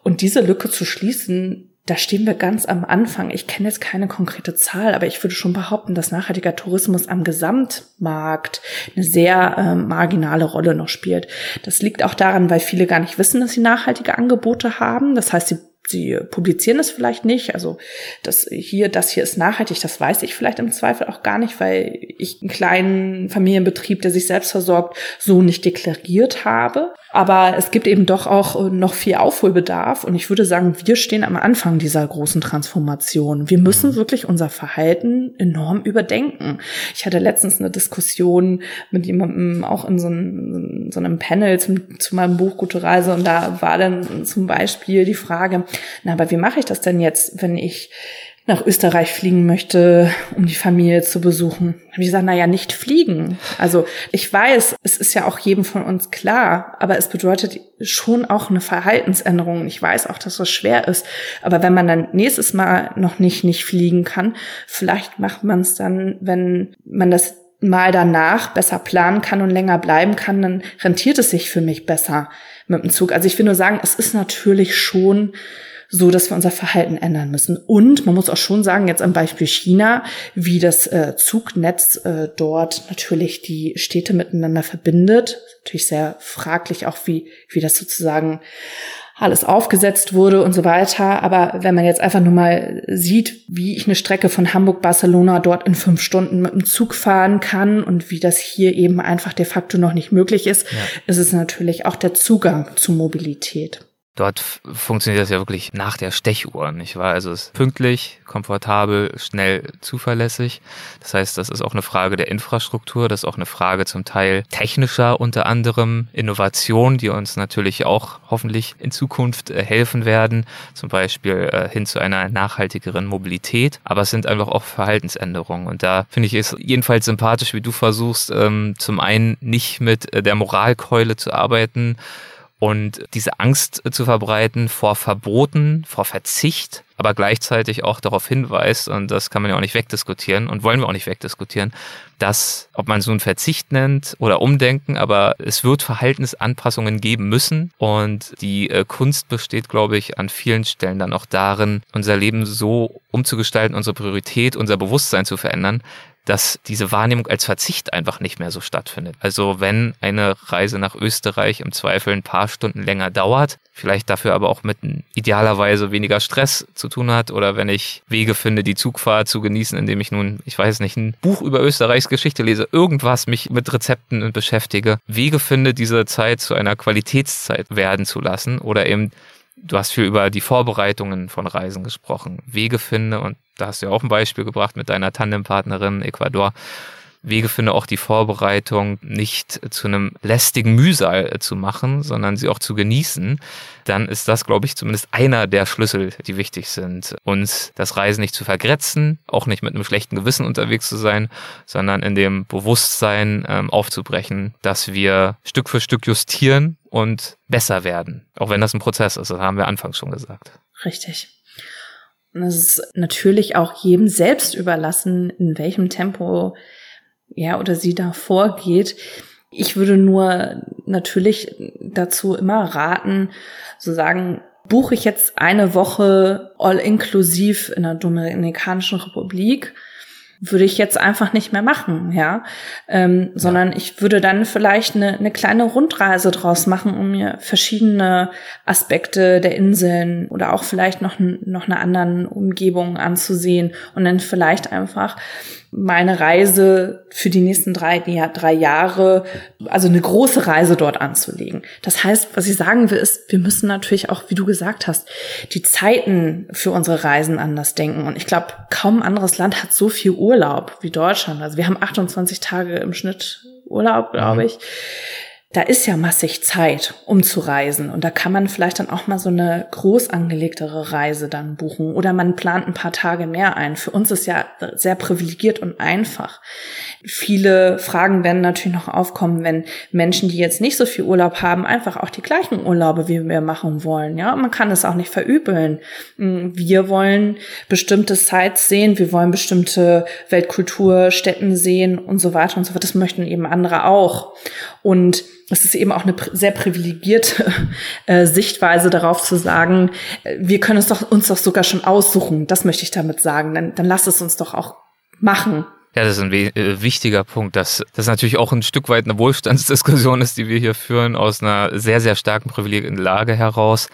Und diese Lücke zu schließen, da stehen wir ganz am Anfang. Ich kenne jetzt keine konkrete Zahl, aber ich würde schon behaupten, dass nachhaltiger Tourismus am Gesamtmarkt eine sehr äh, marginale Rolle noch spielt. Das liegt auch daran, weil viele gar nicht wissen, dass sie nachhaltige Angebote haben. Das heißt, sie Sie publizieren es vielleicht nicht. Also das hier, das hier ist nachhaltig, das weiß ich vielleicht im Zweifel auch gar nicht, weil ich einen kleinen Familienbetrieb, der sich selbst versorgt, so nicht deklariert habe. Aber es gibt eben doch auch noch viel Aufholbedarf. Und ich würde sagen, wir stehen am Anfang dieser großen Transformation. Wir müssen mhm. wirklich unser Verhalten enorm überdenken. Ich hatte letztens eine Diskussion mit jemandem auch in so einem, so einem Panel zum, zu meinem Buch Gute Reise. Und da war dann zum Beispiel die Frage, na, aber wie mache ich das denn jetzt, wenn ich nach Österreich fliegen möchte, um die Familie zu besuchen. Habe ich gesagt, na ja, nicht fliegen. Also ich weiß, es ist ja auch jedem von uns klar, aber es bedeutet schon auch eine Verhaltensänderung. Ich weiß auch, dass das schwer ist. Aber wenn man dann nächstes Mal noch nicht nicht fliegen kann, vielleicht macht man es dann, wenn man das mal danach besser planen kann und länger bleiben kann, dann rentiert es sich für mich besser mit dem Zug. Also ich will nur sagen, es ist natürlich schon so, dass wir unser Verhalten ändern müssen. Und man muss auch schon sagen, jetzt am Beispiel China, wie das äh, Zugnetz äh, dort natürlich die Städte miteinander verbindet. Natürlich sehr fraglich auch, wie, wie das sozusagen alles aufgesetzt wurde und so weiter. Aber wenn man jetzt einfach nur mal sieht, wie ich eine Strecke von Hamburg-Barcelona dort in fünf Stunden mit dem Zug fahren kann und wie das hier eben einfach de facto noch nicht möglich ist, ja. ist es natürlich auch der Zugang zu Mobilität. Dort funktioniert das ja wirklich nach der Stechuhr, nicht wahr? Also es ist pünktlich, komfortabel, schnell, zuverlässig. Das heißt, das ist auch eine Frage der Infrastruktur, das ist auch eine Frage zum Teil technischer, unter anderem Innovation, die uns natürlich auch hoffentlich in Zukunft äh, helfen werden, zum Beispiel äh, hin zu einer nachhaltigeren Mobilität. Aber es sind einfach auch Verhaltensänderungen. Und da finde ich es jedenfalls sympathisch, wie du versuchst, ähm, zum einen nicht mit äh, der Moralkeule zu arbeiten, und diese Angst zu verbreiten vor Verboten, vor Verzicht, aber gleichzeitig auch darauf hinweist, und das kann man ja auch nicht wegdiskutieren und wollen wir auch nicht wegdiskutieren, dass, ob man so ein Verzicht nennt oder Umdenken, aber es wird Verhaltensanpassungen geben müssen. Und die äh, Kunst besteht, glaube ich, an vielen Stellen dann auch darin, unser Leben so umzugestalten, unsere Priorität, unser Bewusstsein zu verändern, dass diese Wahrnehmung als Verzicht einfach nicht mehr so stattfindet. Also wenn eine Reise nach Österreich im Zweifel ein paar Stunden länger dauert, vielleicht dafür aber auch mit idealerweise weniger Stress zu tun hat oder wenn ich Wege finde, die Zugfahrt zu genießen, indem ich nun, ich weiß nicht, ein Buch über Österreichs Geschichte lese, irgendwas mich mit Rezepten beschäftige, Wege finde, diese Zeit zu einer Qualitätszeit werden zu lassen oder eben Du hast viel über die Vorbereitungen von Reisen gesprochen, Wege finde und da hast du ja auch ein Beispiel gebracht mit deiner Tandempartnerin Ecuador. Wege finde, auch die Vorbereitung nicht zu einem lästigen Mühsal zu machen, sondern sie auch zu genießen, dann ist das, glaube ich, zumindest einer der Schlüssel, die wichtig sind. Uns das Reisen nicht zu vergrätzen, auch nicht mit einem schlechten Gewissen unterwegs zu sein, sondern in dem Bewusstsein ähm, aufzubrechen, dass wir Stück für Stück justieren und besser werden. Auch wenn das ein Prozess ist, das haben wir anfangs schon gesagt. Richtig. Und es ist natürlich auch jedem selbst überlassen, in welchem Tempo er oder sie da vorgeht. Ich würde nur natürlich dazu immer raten, so sagen, buche ich jetzt eine Woche all inklusiv in der Dominikanischen Republik, würde ich jetzt einfach nicht mehr machen, ja, ähm, ja. sondern ich würde dann vielleicht eine, eine kleine Rundreise draus machen, um mir verschiedene Aspekte der Inseln oder auch vielleicht noch noch eine anderen Umgebung anzusehen und dann vielleicht einfach meine Reise für die nächsten drei, drei Jahre, also eine große Reise dort anzulegen. Das heißt, was ich sagen will, ist, wir müssen natürlich auch, wie du gesagt hast, die Zeiten für unsere Reisen anders denken. Und ich glaube, kaum ein anderes Land hat so viel Urlaub wie Deutschland. Also wir haben 28 Tage im Schnitt Urlaub, glaube mhm. ich da ist ja massig Zeit, um zu reisen. Und da kann man vielleicht dann auch mal so eine groß angelegtere Reise dann buchen. Oder man plant ein paar Tage mehr ein. Für uns ist ja sehr privilegiert und einfach. Viele Fragen werden natürlich noch aufkommen, wenn Menschen, die jetzt nicht so viel Urlaub haben, einfach auch die gleichen Urlaube wie wir machen wollen. Ja, man kann es auch nicht verübeln. Wir wollen bestimmte Sites sehen. Wir wollen bestimmte Weltkulturstätten sehen und so weiter und so fort. Das möchten eben andere auch. Und es ist eben auch eine sehr privilegierte äh, Sichtweise darauf zu sagen, äh, wir können es doch, uns doch sogar schon aussuchen. Das möchte ich damit sagen. Dann, dann lasst es uns doch auch machen. Ja, das ist ein äh, wichtiger Punkt, dass das natürlich auch ein Stück weit eine Wohlstandsdiskussion ist, die wir hier führen, aus einer sehr, sehr starken privilegierten Lage heraus.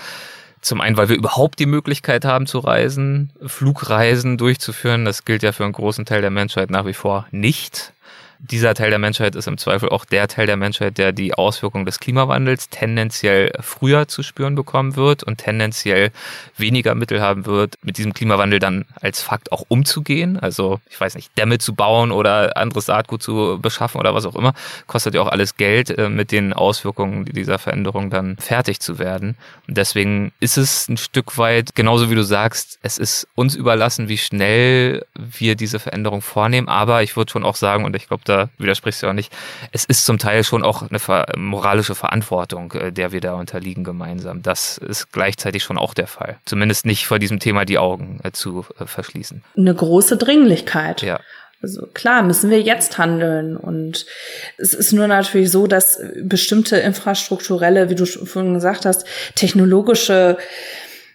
Zum einen, weil wir überhaupt die Möglichkeit haben zu reisen, Flugreisen durchzuführen. Das gilt ja für einen großen Teil der Menschheit nach wie vor nicht. Dieser Teil der Menschheit ist im Zweifel auch der Teil der Menschheit, der die Auswirkungen des Klimawandels tendenziell früher zu spüren bekommen wird und tendenziell weniger Mittel haben wird, mit diesem Klimawandel dann als Fakt auch umzugehen. Also, ich weiß nicht, Dämme zu bauen oder anderes Saatgut zu beschaffen oder was auch immer, kostet ja auch alles Geld, äh, mit den Auswirkungen dieser Veränderung dann fertig zu werden. Und deswegen ist es ein Stück weit, genauso wie du sagst, es ist uns überlassen, wie schnell wir diese Veränderung vornehmen. Aber ich würde schon auch sagen, und ich glaube, da widersprichst du auch nicht, es ist zum Teil schon auch eine moralische Verantwortung, äh, der wir da unterliegen gemeinsam. Das ist gleichzeitig schon auch der Fall. Zumindest nicht vor diesem Thema die Augen äh, zu äh, verschließen. Eine große Dringlichkeit. Ja. Also klar, müssen wir jetzt handeln. Und es ist nur natürlich so, dass bestimmte infrastrukturelle, wie du vorhin gesagt hast, technologische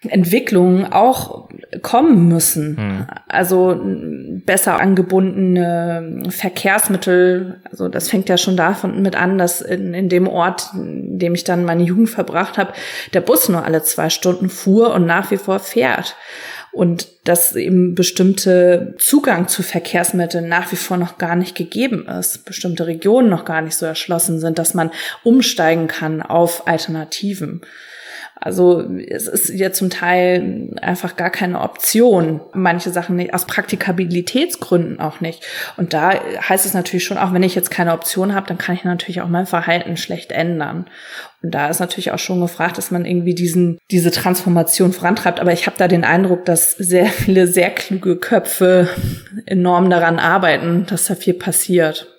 Entwicklungen auch kommen müssen. Hm. Also besser angebundene Verkehrsmittel. Also das fängt ja schon davon mit an, dass in, in dem Ort, in dem ich dann meine Jugend verbracht habe, der Bus nur alle zwei Stunden fuhr und nach wie vor fährt. Und dass eben bestimmte Zugang zu Verkehrsmitteln nach wie vor noch gar nicht gegeben ist, bestimmte Regionen noch gar nicht so erschlossen sind, dass man umsteigen kann auf Alternativen. Also es ist ja zum Teil einfach gar keine Option. Manche Sachen nicht, aus Praktikabilitätsgründen auch nicht. Und da heißt es natürlich schon, auch wenn ich jetzt keine Option habe, dann kann ich natürlich auch mein Verhalten schlecht ändern. Und da ist natürlich auch schon gefragt, dass man irgendwie diesen, diese Transformation vorantreibt. Aber ich habe da den Eindruck, dass sehr viele sehr kluge Köpfe enorm daran arbeiten, dass da viel passiert.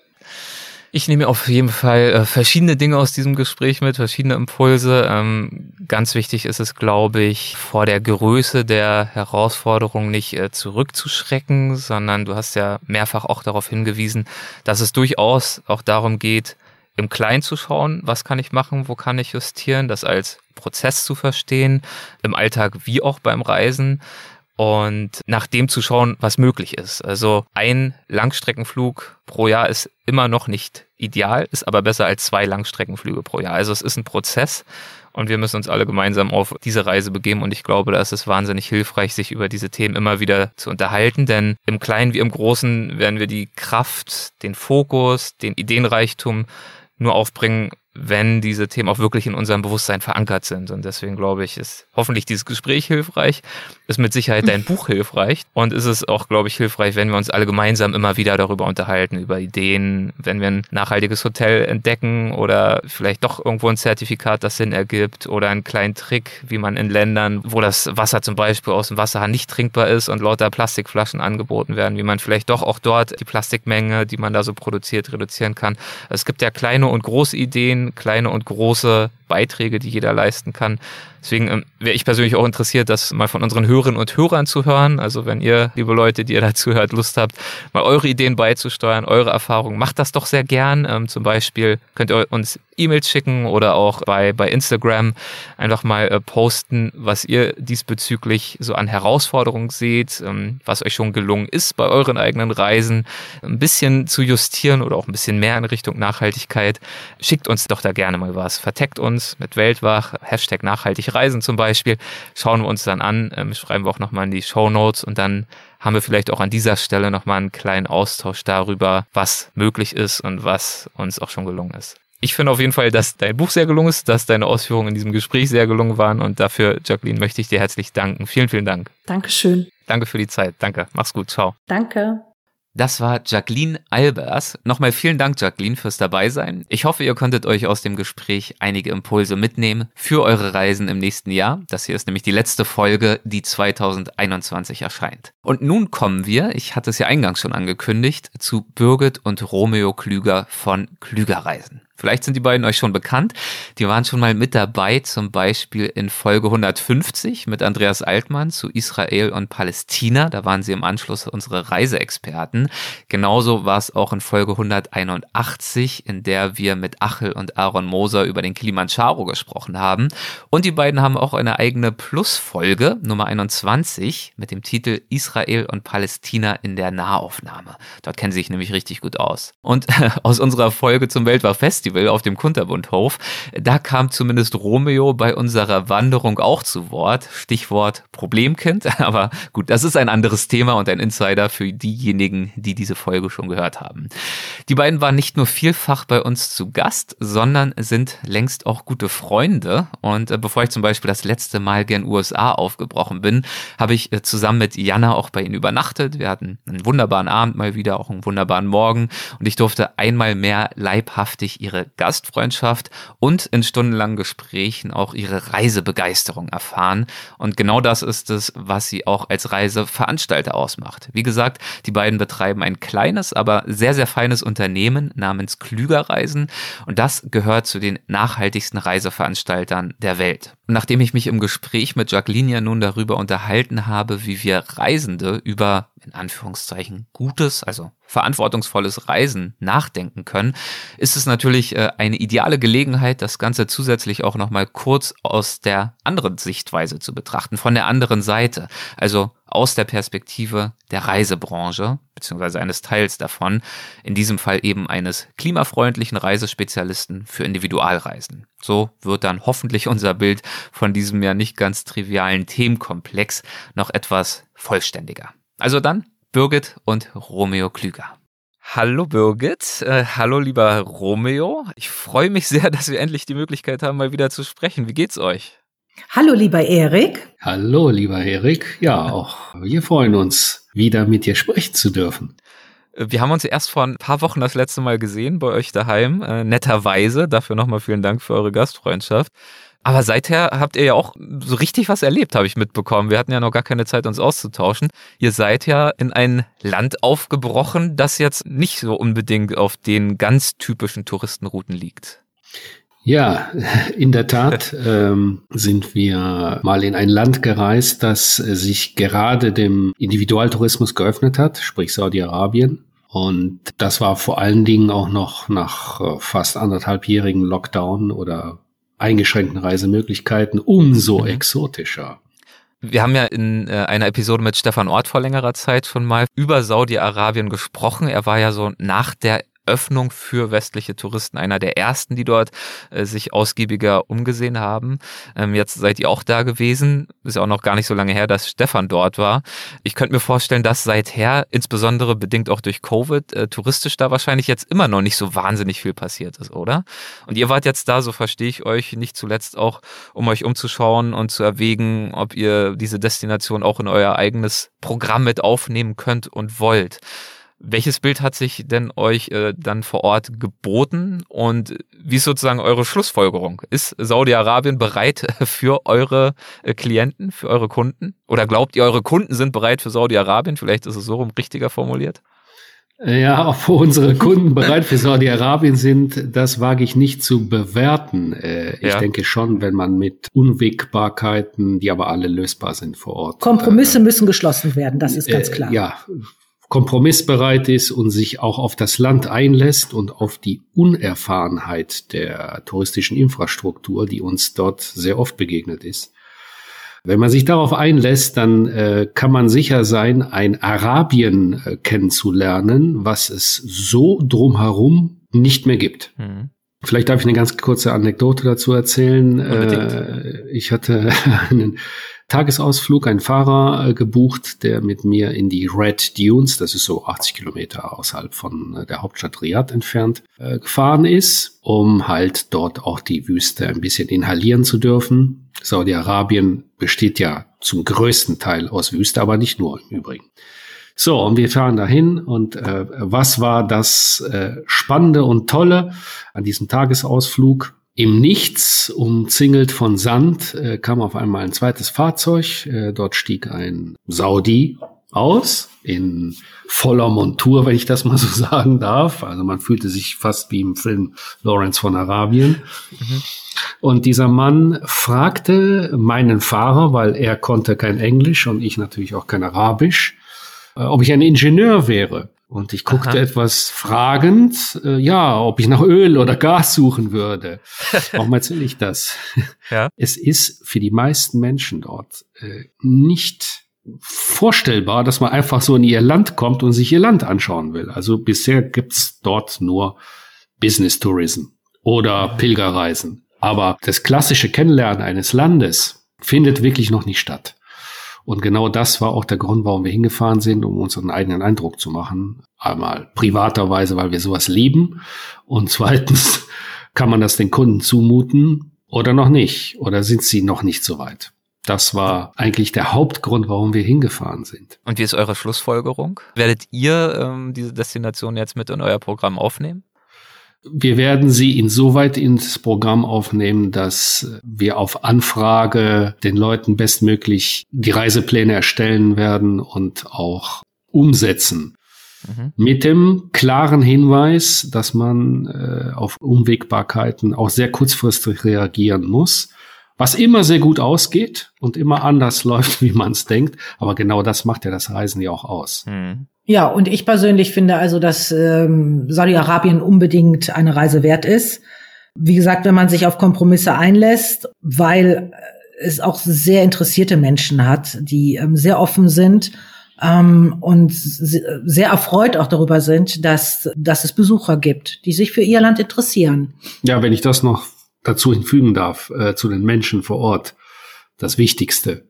Ich nehme auf jeden Fall äh, verschiedene Dinge aus diesem Gespräch mit, verschiedene Impulse. Ähm, ganz wichtig ist es, glaube ich, vor der Größe der Herausforderung nicht äh, zurückzuschrecken, sondern du hast ja mehrfach auch darauf hingewiesen, dass es durchaus auch darum geht, im Kleinen zu schauen, was kann ich machen, wo kann ich justieren, das als Prozess zu verstehen, im Alltag wie auch beim Reisen und nach dem zu schauen, was möglich ist. Also ein Langstreckenflug pro Jahr ist immer noch nicht ideal, ist aber besser als zwei Langstreckenflüge pro Jahr. Also es ist ein Prozess und wir müssen uns alle gemeinsam auf diese Reise begeben und ich glaube, da ist es wahnsinnig hilfreich, sich über diese Themen immer wieder zu unterhalten, denn im Kleinen wie im Großen werden wir die Kraft, den Fokus, den Ideenreichtum nur aufbringen, wenn diese Themen auch wirklich in unserem Bewusstsein verankert sind. Und deswegen glaube ich, ist hoffentlich dieses Gespräch hilfreich, ist mit Sicherheit dein Buch hilfreich und ist es auch, glaube ich, hilfreich, wenn wir uns alle gemeinsam immer wieder darüber unterhalten, über Ideen, wenn wir ein nachhaltiges Hotel entdecken oder vielleicht doch irgendwo ein Zertifikat, das Sinn ergibt oder einen kleinen Trick, wie man in Ländern, wo das Wasser zum Beispiel aus dem Wasserhahn nicht trinkbar ist und lauter Plastikflaschen angeboten werden, wie man vielleicht doch auch dort die Plastikmenge, die man da so produziert, reduzieren kann. Es gibt ja kleine und große Ideen, kleine und große Beiträge, die jeder leisten kann. Deswegen ähm, wäre ich persönlich auch interessiert, das mal von unseren Hörerinnen und Hörern zu hören. Also wenn ihr, liebe Leute, die ihr dazu hört, Lust habt, mal eure Ideen beizusteuern, eure Erfahrungen, macht das doch sehr gern. Ähm, zum Beispiel könnt ihr uns E-Mails schicken oder auch bei, bei Instagram einfach mal äh, posten, was ihr diesbezüglich so an Herausforderungen seht, ähm, was euch schon gelungen ist bei euren eigenen Reisen, ein bisschen zu justieren oder auch ein bisschen mehr in Richtung Nachhaltigkeit. Schickt uns doch da gerne mal was. Verteckt uns mit Weltwach, Hashtag nachhaltig reisen zum Beispiel. Schauen wir uns dann an, ähm, schreiben wir auch nochmal in die Show Notes und dann haben wir vielleicht auch an dieser Stelle nochmal einen kleinen Austausch darüber, was möglich ist und was uns auch schon gelungen ist. Ich finde auf jeden Fall, dass dein Buch sehr gelungen ist, dass deine Ausführungen in diesem Gespräch sehr gelungen waren und dafür, Jacqueline, möchte ich dir herzlich danken. Vielen, vielen Dank. Dankeschön. Danke für die Zeit. Danke. Mach's gut. Ciao. Danke. Das war Jacqueline Albers. Nochmal vielen Dank, Jacqueline, fürs Dabeisein. Ich hoffe, ihr konntet euch aus dem Gespräch einige Impulse mitnehmen für eure Reisen im nächsten Jahr. Das hier ist nämlich die letzte Folge, die 2021 erscheint. Und nun kommen wir, ich hatte es ja eingangs schon angekündigt, zu Birgit und Romeo Klüger von Klügerreisen. Vielleicht sind die beiden euch schon bekannt. Die waren schon mal mit dabei, zum Beispiel in Folge 150 mit Andreas Altmann zu Israel und Palästina. Da waren sie im Anschluss unsere Reiseexperten. Genauso war es auch in Folge 181, in der wir mit Achel und Aaron Moser über den Kilimanjaro gesprochen haben. Und die beiden haben auch eine eigene Plusfolge, Nummer 21, mit dem Titel Israel und Palästina in der Nahaufnahme. Dort kennen sie sich nämlich richtig gut aus. Und aus unserer Folge zum Weltwachfest Festival auf dem Kunterbundhof. Da kam zumindest Romeo bei unserer Wanderung auch zu Wort. Stichwort Problemkind. Aber gut, das ist ein anderes Thema und ein Insider für diejenigen, die diese Folge schon gehört haben. Die beiden waren nicht nur vielfach bei uns zu Gast, sondern sind längst auch gute Freunde. Und äh, bevor ich zum Beispiel das letzte Mal gern USA aufgebrochen bin, habe ich äh, zusammen mit Jana auch bei ihnen übernachtet. Wir hatten einen wunderbaren Abend mal wieder, auch einen wunderbaren Morgen. Und ich durfte einmal mehr leibhaftig ihre ihre Gastfreundschaft und in stundenlangen Gesprächen auch ihre Reisebegeisterung erfahren. Und genau das ist es, was sie auch als Reiseveranstalter ausmacht. Wie gesagt, die beiden betreiben ein kleines, aber sehr, sehr feines Unternehmen namens Klügerreisen. Und das gehört zu den nachhaltigsten Reiseveranstaltern der Welt. Nachdem ich mich im Gespräch mit Jacqueline ja nun darüber unterhalten habe, wie wir Reisende über in Anführungszeichen gutes, also verantwortungsvolles Reisen nachdenken können, ist es natürlich äh, eine ideale Gelegenheit, das Ganze zusätzlich auch nochmal kurz aus der anderen Sichtweise zu betrachten, von der anderen Seite, also aus der Perspektive der Reisebranche, beziehungsweise eines Teils davon, in diesem Fall eben eines klimafreundlichen Reisespezialisten für Individualreisen. So wird dann hoffentlich unser Bild von diesem ja nicht ganz trivialen Themenkomplex noch etwas vollständiger. Also dann Birgit und Romeo Klüger. Hallo Birgit, äh, hallo lieber Romeo. Ich freue mich sehr, dass wir endlich die Möglichkeit haben, mal wieder zu sprechen. Wie geht's euch? Hallo lieber Erik. Hallo lieber Erik. Ja, auch wir freuen uns, wieder mit dir sprechen zu dürfen. Wir haben uns erst vor ein paar Wochen das letzte Mal gesehen bei euch daheim, äh, netterweise. Dafür nochmal vielen Dank für eure Gastfreundschaft. Aber seither habt ihr ja auch so richtig was erlebt, habe ich mitbekommen. Wir hatten ja noch gar keine Zeit, uns auszutauschen. Ihr seid ja in ein Land aufgebrochen, das jetzt nicht so unbedingt auf den ganz typischen Touristenrouten liegt. Ja, in der Tat ähm, sind wir mal in ein Land gereist, das sich gerade dem Individualtourismus geöffnet hat, sprich Saudi-Arabien. Und das war vor allen Dingen auch noch nach äh, fast anderthalbjährigen Lockdown oder eingeschränkten Reisemöglichkeiten umso mhm. exotischer. Wir haben ja in äh, einer Episode mit Stefan Ort vor längerer Zeit schon mal über Saudi-Arabien gesprochen. Er war ja so nach der Öffnung für westliche Touristen, einer der ersten, die dort äh, sich ausgiebiger umgesehen haben. Ähm, jetzt seid ihr auch da gewesen. Ist ja auch noch gar nicht so lange her, dass Stefan dort war. Ich könnte mir vorstellen, dass seither, insbesondere bedingt auch durch Covid, äh, touristisch da wahrscheinlich jetzt immer noch nicht so wahnsinnig viel passiert ist, oder? Und ihr wart jetzt da, so verstehe ich euch, nicht zuletzt auch, um euch umzuschauen und zu erwägen, ob ihr diese Destination auch in euer eigenes Programm mit aufnehmen könnt und wollt. Welches Bild hat sich denn euch äh, dann vor Ort geboten und wie ist sozusagen eure Schlussfolgerung? Ist Saudi-Arabien bereit für eure äh, Klienten, für eure Kunden? Oder glaubt ihr, eure Kunden sind bereit für Saudi-Arabien? Vielleicht ist es so rum richtiger formuliert. Ja, ob unsere Kunden bereit für Saudi-Arabien sind, das wage ich nicht zu bewerten. Äh, ich ja. denke schon, wenn man mit Unwägbarkeiten, die aber alle lösbar sind vor Ort. Kompromisse äh, müssen geschlossen werden, das ist ganz klar. Ja, kompromissbereit ist und sich auch auf das Land einlässt und auf die Unerfahrenheit der touristischen Infrastruktur, die uns dort sehr oft begegnet ist. Wenn man sich darauf einlässt, dann äh, kann man sicher sein, ein Arabien äh, kennenzulernen, was es so drumherum nicht mehr gibt. Mhm. Vielleicht darf ich eine ganz kurze Anekdote dazu erzählen. Äh, ich hatte einen Tagesausflug, einen Fahrer äh, gebucht, der mit mir in die Red Dunes, das ist so 80 Kilometer außerhalb von äh, der Hauptstadt Riyadh entfernt, äh, gefahren ist, um halt dort auch die Wüste ein bisschen inhalieren zu dürfen. Saudi-Arabien besteht ja zum größten Teil aus Wüste, aber nicht nur im Übrigen. So, und wir fahren dahin und äh, was war das äh, Spannende und Tolle an diesem Tagesausflug? Im Nichts, umzingelt von Sand, äh, kam auf einmal ein zweites Fahrzeug. Äh, dort stieg ein Saudi aus, in voller Montur, wenn ich das mal so sagen darf. Also man fühlte sich fast wie im Film Lawrence von Arabien. Mhm. Und dieser Mann fragte meinen Fahrer, weil er konnte kein Englisch und ich natürlich auch kein Arabisch, äh, ob ich ein Ingenieur wäre. Und ich guckte Aha. etwas fragend, äh, ja, ob ich nach Öl oder Gas suchen würde. Warum erzähle ich das? Ja. Es ist für die meisten Menschen dort äh, nicht vorstellbar, dass man einfach so in ihr Land kommt und sich ihr Land anschauen will. Also bisher gibt's dort nur Business Tourism oder Pilgerreisen. Aber das klassische Kennenlernen eines Landes findet wirklich noch nicht statt. Und genau das war auch der Grund, warum wir hingefahren sind, um uns einen eigenen Eindruck zu machen. Einmal privaterweise, weil wir sowas lieben. Und zweitens kann man das den Kunden zumuten oder noch nicht? Oder sind sie noch nicht so weit? Das war eigentlich der Hauptgrund, warum wir hingefahren sind. Und wie ist eure Schlussfolgerung? Werdet ihr ähm, diese Destination jetzt mit in euer Programm aufnehmen? Wir werden sie insoweit ins Programm aufnehmen, dass wir auf Anfrage den Leuten bestmöglich die Reisepläne erstellen werden und auch umsetzen. Mhm. Mit dem klaren Hinweis, dass man äh, auf Unwägbarkeiten auch sehr kurzfristig reagieren muss was immer sehr gut ausgeht und immer anders läuft, wie man es denkt. Aber genau das macht ja das Reisen ja auch aus. Mhm. Ja, und ich persönlich finde also, dass ähm, Saudi-Arabien unbedingt eine Reise wert ist. Wie gesagt, wenn man sich auf Kompromisse einlässt, weil es auch sehr interessierte Menschen hat, die ähm, sehr offen sind ähm, und sehr erfreut auch darüber sind, dass, dass es Besucher gibt, die sich für ihr Land interessieren. Ja, wenn ich das noch dazu hinfügen darf, äh, zu den Menschen vor Ort, das Wichtigste.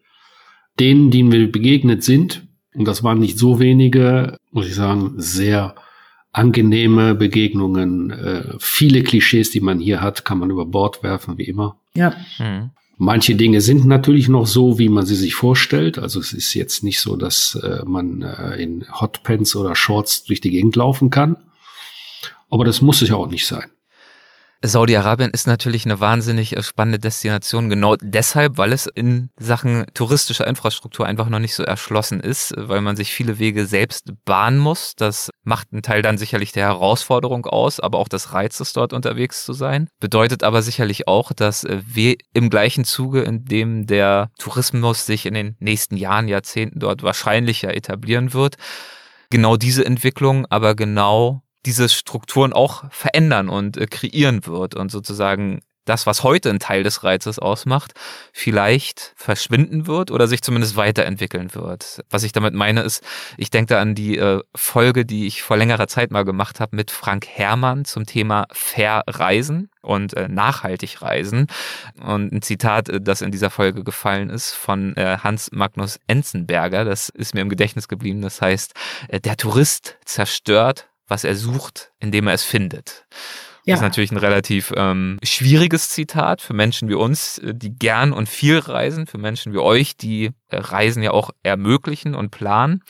Denen, denen wir begegnet sind, und das waren nicht so wenige, muss ich sagen, sehr angenehme Begegnungen. Äh, viele Klischees, die man hier hat, kann man über Bord werfen, wie immer. Ja. Mhm. Manche Dinge sind natürlich noch so, wie man sie sich vorstellt. Also es ist jetzt nicht so, dass äh, man äh, in Hotpants oder Shorts durch die Gegend laufen kann. Aber das muss es ja auch nicht sein. Saudi-Arabien ist natürlich eine wahnsinnig äh, spannende Destination, genau deshalb, weil es in Sachen touristischer Infrastruktur einfach noch nicht so erschlossen ist, weil man sich viele Wege selbst bahnen muss. Das macht einen Teil dann sicherlich der Herausforderung aus, aber auch des Reizes dort unterwegs zu sein. Bedeutet aber sicherlich auch, dass äh, wir im gleichen Zuge, in dem der Tourismus sich in den nächsten Jahren, Jahrzehnten dort wahrscheinlicher etablieren wird, genau diese Entwicklung aber genau diese Strukturen auch verändern und äh, kreieren wird und sozusagen das, was heute ein Teil des Reizes ausmacht, vielleicht verschwinden wird oder sich zumindest weiterentwickeln wird. Was ich damit meine ist, ich denke da an die äh, Folge, die ich vor längerer Zeit mal gemacht habe mit Frank Herrmann zum Thema Verreisen und äh, nachhaltig reisen. Und ein Zitat, äh, das in dieser Folge gefallen ist, von äh, Hans Magnus Enzenberger, das ist mir im Gedächtnis geblieben. Das heißt, äh, der Tourist zerstört, was er sucht, indem er es findet. Ja. Das ist natürlich ein relativ ähm, schwieriges Zitat für Menschen wie uns, äh, die gern und viel reisen, für Menschen wie euch, die äh, Reisen ja auch ermöglichen und planen.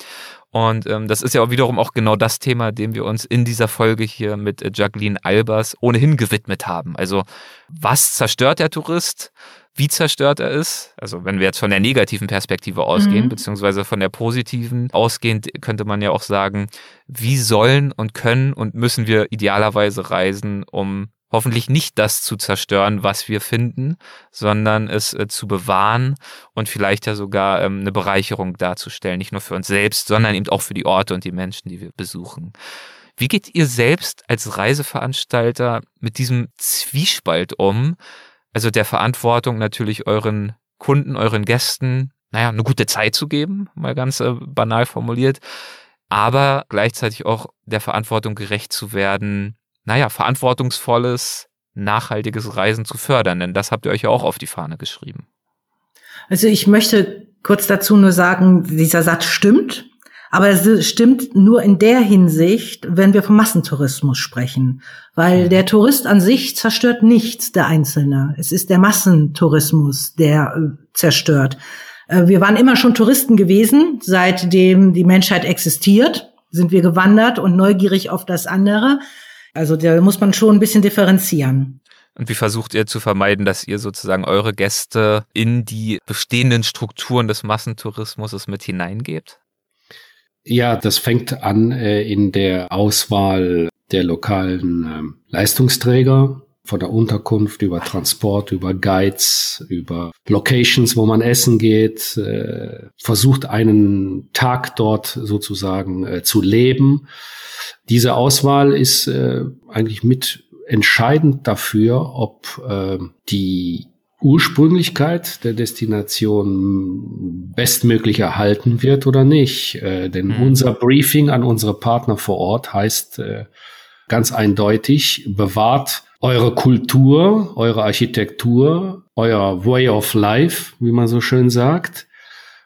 Und ähm, das ist ja auch wiederum auch genau das Thema, dem wir uns in dieser Folge hier mit äh, Jacqueline Albers ohnehin gewidmet haben. Also was zerstört der Tourist? Wie zerstört er ist? Also wenn wir jetzt von der negativen Perspektive ausgehen, mhm. beziehungsweise von der positiven ausgehend, könnte man ja auch sagen, wie sollen und können und müssen wir idealerweise reisen, um hoffentlich nicht das zu zerstören, was wir finden, sondern es äh, zu bewahren und vielleicht ja sogar ähm, eine Bereicherung darzustellen, nicht nur für uns selbst, sondern eben auch für die Orte und die Menschen, die wir besuchen. Wie geht ihr selbst als Reiseveranstalter mit diesem Zwiespalt um? Also der Verantwortung natürlich euren Kunden, euren Gästen, naja, eine gute Zeit zu geben, mal ganz äh, banal formuliert, aber gleichzeitig auch der Verantwortung gerecht zu werden, naja, verantwortungsvolles, nachhaltiges Reisen zu fördern, denn das habt ihr euch ja auch auf die Fahne geschrieben. Also ich möchte kurz dazu nur sagen, dieser Satz stimmt, aber es stimmt nur in der Hinsicht, wenn wir vom Massentourismus sprechen, weil mhm. der Tourist an sich zerstört nichts, der Einzelne. Es ist der Massentourismus, der äh, zerstört. Äh, wir waren immer schon Touristen gewesen, seitdem die Menschheit existiert, sind wir gewandert und neugierig auf das andere. Also da muss man schon ein bisschen differenzieren. Und wie versucht ihr zu vermeiden, dass ihr sozusagen eure Gäste in die bestehenden Strukturen des Massentourismus mit hineingebt? Ja, das fängt an äh, in der Auswahl der lokalen äh, Leistungsträger, von der Unterkunft über Transport, über Guides, über Locations, wo man essen geht, äh, versucht einen Tag dort sozusagen äh, zu leben. Diese Auswahl ist äh, eigentlich mit entscheidend dafür, ob äh, die Ursprünglichkeit der Destination bestmöglich erhalten wird oder nicht. Äh, denn mhm. unser Briefing an unsere Partner vor Ort heißt äh, ganz eindeutig, bewahrt eure Kultur, eure Architektur, euer Way of Life, wie man so schön sagt,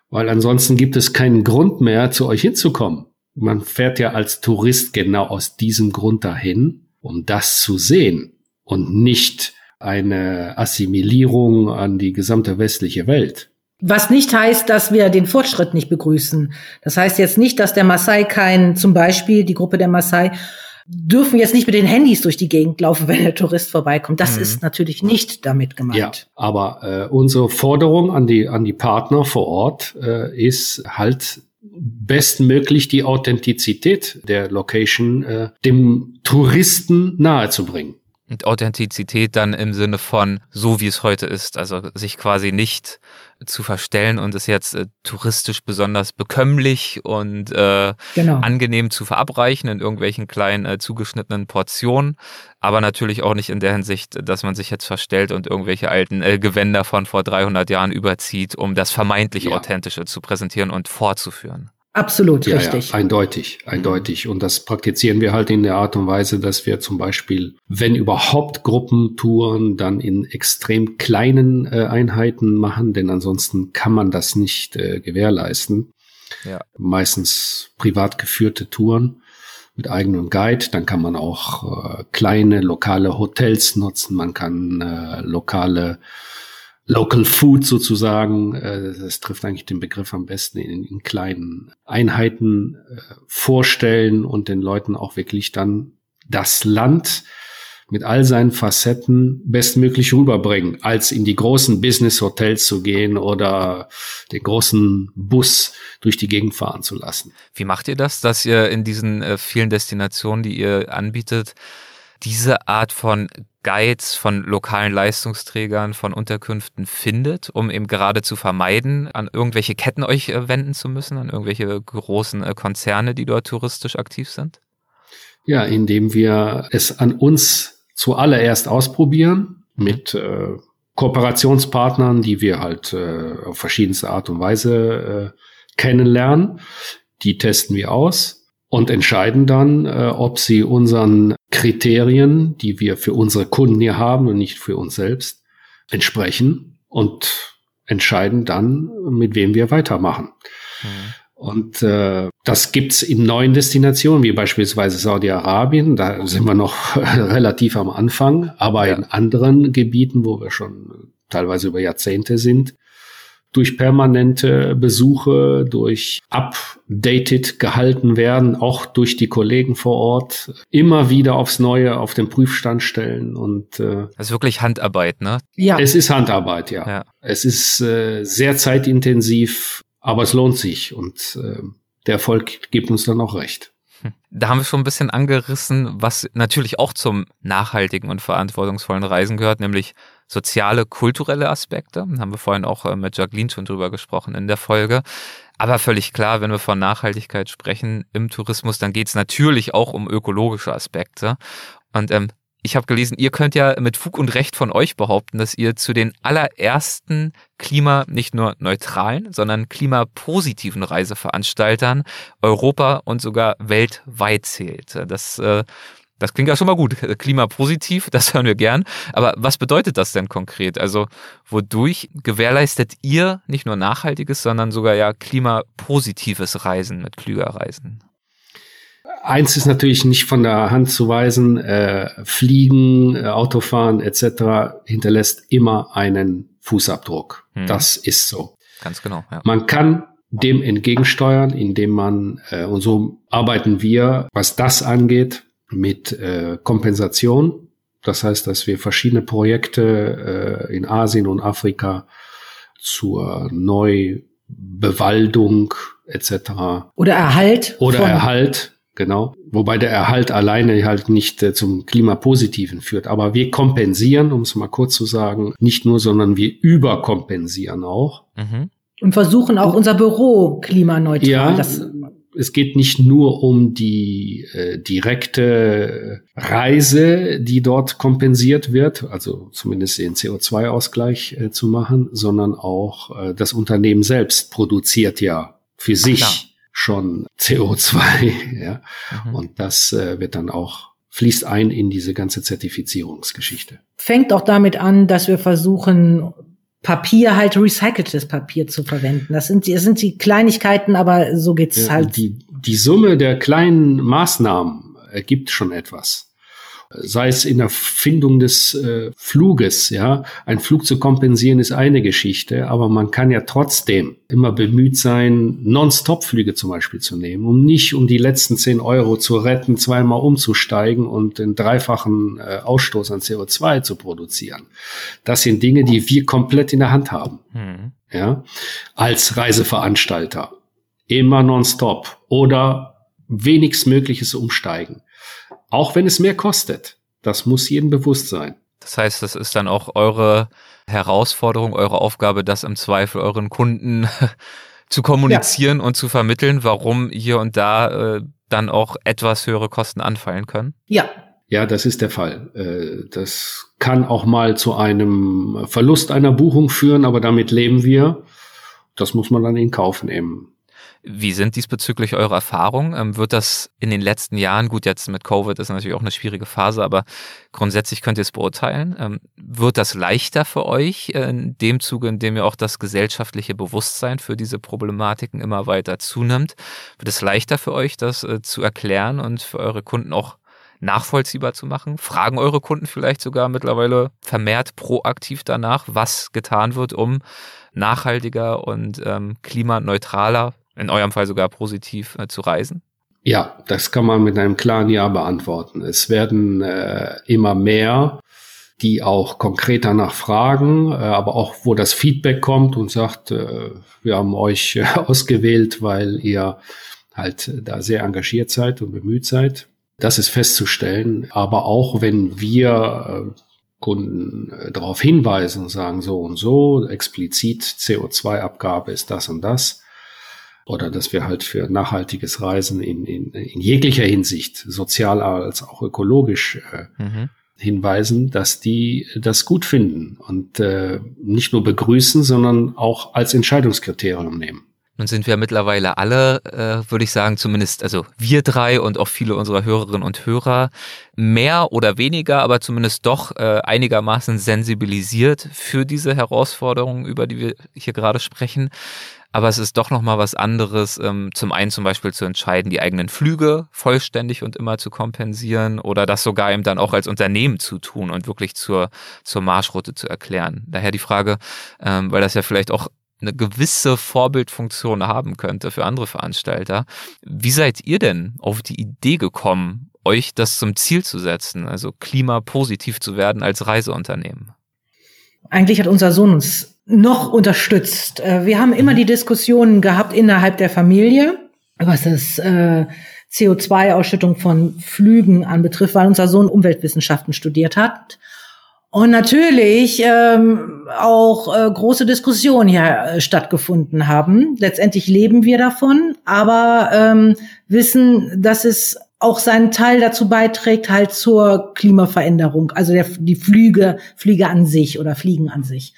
weil ansonsten gibt es keinen Grund mehr, zu euch hinzukommen. Man fährt ja als Tourist genau aus diesem Grund dahin, um das zu sehen und nicht eine Assimilierung an die gesamte westliche Welt. Was nicht heißt, dass wir den Fortschritt nicht begrüßen. Das heißt jetzt nicht, dass der Maasai kein, zum Beispiel die Gruppe der Maasai, dürfen jetzt nicht mit den Handys durch die Gegend laufen, wenn der Tourist vorbeikommt. Das mhm. ist natürlich nicht damit gemeint. Ja, aber äh, unsere Forderung an die an die Partner vor Ort äh, ist halt bestmöglich die Authentizität der Location äh, dem Touristen nahezubringen. Und Authentizität dann im Sinne von so wie es heute ist, also sich quasi nicht zu verstellen und es jetzt äh, touristisch besonders bekömmlich und äh, genau. angenehm zu verabreichen in irgendwelchen kleinen äh, zugeschnittenen Portionen, aber natürlich auch nicht in der Hinsicht, dass man sich jetzt verstellt und irgendwelche alten äh, Gewänder von vor 300 Jahren überzieht, um das vermeintlich ja. authentische zu präsentieren und fortzuführen. Absolut, ja, richtig. Ja, eindeutig, eindeutig. Und das praktizieren wir halt in der Art und Weise, dass wir zum Beispiel, wenn überhaupt Gruppentouren, dann in extrem kleinen äh, Einheiten machen, denn ansonsten kann man das nicht äh, gewährleisten. Ja. Meistens privat geführte Touren mit eigenem Guide. Dann kann man auch äh, kleine lokale Hotels nutzen. Man kann äh, lokale Local Food sozusagen, äh, das trifft eigentlich den Begriff am besten in, in kleinen Einheiten äh, vorstellen und den Leuten auch wirklich dann das Land mit all seinen Facetten bestmöglich rüberbringen, als in die großen Business-Hotels zu gehen oder den großen Bus durch die Gegend fahren zu lassen. Wie macht ihr das, dass ihr in diesen äh, vielen Destinationen, die ihr anbietet, diese Art von Guides von lokalen Leistungsträgern, von Unterkünften findet, um eben gerade zu vermeiden, an irgendwelche Ketten euch äh, wenden zu müssen, an irgendwelche großen äh, Konzerne, die dort touristisch aktiv sind? Ja, indem wir es an uns zuallererst ausprobieren, mit äh, Kooperationspartnern, die wir halt äh, auf verschiedenste Art und Weise äh, kennenlernen. Die testen wir aus und entscheiden dann, äh, ob sie unseren Kriterien, die wir für unsere Kunden hier haben und nicht für uns selbst, entsprechen und entscheiden dann, mit wem wir weitermachen. Mhm. Und äh, das gibt's in neuen Destinationen, wie beispielsweise Saudi-Arabien. Da sind wir noch relativ am Anfang. Aber ja. in anderen Gebieten, wo wir schon teilweise über Jahrzehnte sind, durch permanente Besuche, durch updated gehalten werden, auch durch die Kollegen vor Ort, immer wieder aufs Neue auf den Prüfstand stellen und äh, das ist wirklich Handarbeit, ne? Ja. Es ist Handarbeit, ja. ja. Es ist äh, sehr zeitintensiv, aber es lohnt sich und äh, der Erfolg gibt uns dann auch recht. Da haben wir schon ein bisschen angerissen, was natürlich auch zum nachhaltigen und verantwortungsvollen Reisen gehört, nämlich soziale, kulturelle Aspekte. Da haben wir vorhin auch äh, mit Jacqueline schon drüber gesprochen in der Folge. Aber völlig klar, wenn wir von Nachhaltigkeit sprechen im Tourismus, dann geht es natürlich auch um ökologische Aspekte. Und ähm, ich habe gelesen, ihr könnt ja mit Fug und Recht von euch behaupten, dass ihr zu den allerersten Klima nicht nur neutralen, sondern klimapositiven Reiseveranstaltern Europa und sogar weltweit zählt. Das äh, das klingt ja schon mal gut. Klimapositiv, das hören wir gern. Aber was bedeutet das denn konkret? Also, wodurch gewährleistet ihr nicht nur nachhaltiges, sondern sogar ja klimapositives Reisen mit klüger Reisen? Eins ist natürlich nicht von der Hand zu weisen, äh, Fliegen, äh, Autofahren etc. hinterlässt immer einen Fußabdruck. Hm. Das ist so. Ganz genau. Ja. Man kann dem entgegensteuern, indem man, äh, und so arbeiten wir, was das angeht, mit äh, Kompensation. Das heißt, dass wir verschiedene Projekte äh, in Asien und Afrika zur Neubewaldung etc. Oder Erhalt. Oder Erhalt Genau. Wobei der Erhalt alleine halt nicht äh, zum Klimapositiven führt. Aber wir kompensieren, um es mal kurz zu sagen, nicht nur, sondern wir überkompensieren auch. Mhm. Und versuchen auch unser Büro klimaneutral. Ja, das es geht nicht nur um die äh, direkte Reise, die dort kompensiert wird, also zumindest den CO2-Ausgleich äh, zu machen, sondern auch äh, das Unternehmen selbst produziert ja für sich Klar schon CO2, ja. Mhm. Und das äh, wird dann auch fließt ein in diese ganze Zertifizierungsgeschichte. Fängt auch damit an, dass wir versuchen, Papier halt recyceltes Papier zu verwenden. Das sind, das sind die Kleinigkeiten, aber so geht's ja, halt. Die, die Summe der kleinen Maßnahmen ergibt schon etwas sei es in der Findung des äh, Fluges, ja. Ein Flug zu kompensieren ist eine Geschichte, aber man kann ja trotzdem immer bemüht sein, Non-Stop-Flüge zum Beispiel zu nehmen, um nicht um die letzten zehn Euro zu retten, zweimal umzusteigen und den dreifachen äh, Ausstoß an CO2 zu produzieren. Das sind Dinge, die wir komplett in der Hand haben, mhm. ja, als Reiseveranstalter. Immer nonstop oder wenigstmögliches Umsteigen. Auch wenn es mehr kostet. Das muss jedem bewusst sein. Das heißt, das ist dann auch eure Herausforderung, eure Aufgabe, das im Zweifel euren Kunden zu kommunizieren ja. und zu vermitteln, warum hier und da äh, dann auch etwas höhere Kosten anfallen können? Ja. Ja, das ist der Fall. Äh, das kann auch mal zu einem Verlust einer Buchung führen, aber damit leben wir. Das muss man dann in Kauf nehmen. Wie sind diesbezüglich eure Erfahrungen? Ähm, wird das in den letzten Jahren, gut, jetzt mit Covid ist natürlich auch eine schwierige Phase, aber grundsätzlich könnt ihr es beurteilen. Ähm, wird das leichter für euch äh, in dem Zuge, in dem ja auch das gesellschaftliche Bewusstsein für diese Problematiken immer weiter zunimmt? Wird es leichter für euch, das äh, zu erklären und für eure Kunden auch nachvollziehbar zu machen? Fragen eure Kunden vielleicht sogar mittlerweile vermehrt proaktiv danach, was getan wird, um nachhaltiger und ähm, klimaneutraler in eurem Fall sogar positiv äh, zu reisen? Ja, das kann man mit einem klaren Ja beantworten. Es werden äh, immer mehr, die auch konkreter nachfragen, äh, aber auch wo das Feedback kommt und sagt, äh, wir haben euch ausgewählt, weil ihr halt da sehr engagiert seid und bemüht seid. Das ist festzustellen. Aber auch wenn wir äh, Kunden äh, darauf hinweisen und sagen so und so, explizit CO2-Abgabe ist das und das, oder dass wir halt für nachhaltiges Reisen in, in, in jeglicher Hinsicht, sozial als auch ökologisch, äh, mhm. hinweisen, dass die das gut finden und äh, nicht nur begrüßen, sondern auch als Entscheidungskriterium nehmen. Nun sind wir mittlerweile alle, äh, würde ich sagen, zumindest, also wir drei und auch viele unserer Hörerinnen und Hörer, mehr oder weniger, aber zumindest doch äh, einigermaßen sensibilisiert für diese Herausforderungen, über die wir hier gerade sprechen. Aber es ist doch nochmal was anderes, ähm, zum einen zum Beispiel zu entscheiden, die eigenen Flüge vollständig und immer zu kompensieren oder das sogar eben dann auch als Unternehmen zu tun und wirklich zur, zur Marschroute zu erklären. Daher die Frage, ähm, weil das ja vielleicht auch eine gewisse Vorbildfunktion haben könnte für andere Veranstalter. Wie seid ihr denn auf die Idee gekommen, euch das zum Ziel zu setzen, also klimapositiv zu werden als Reiseunternehmen? Eigentlich hat unser Sohn uns noch unterstützt. Äh, wir haben immer mhm. die Diskussionen gehabt innerhalb der Familie, was das äh, CO2-Ausschüttung von Flügen anbetrifft, weil unser Sohn Umweltwissenschaften studiert hat und natürlich ähm, auch äh, große Diskussionen hier äh, stattgefunden haben. Letztendlich leben wir davon, aber ähm, wissen, dass es auch seinen Teil dazu beiträgt, halt zur Klimaveränderung, also der, die Flüge, Flüge an sich oder Fliegen an sich.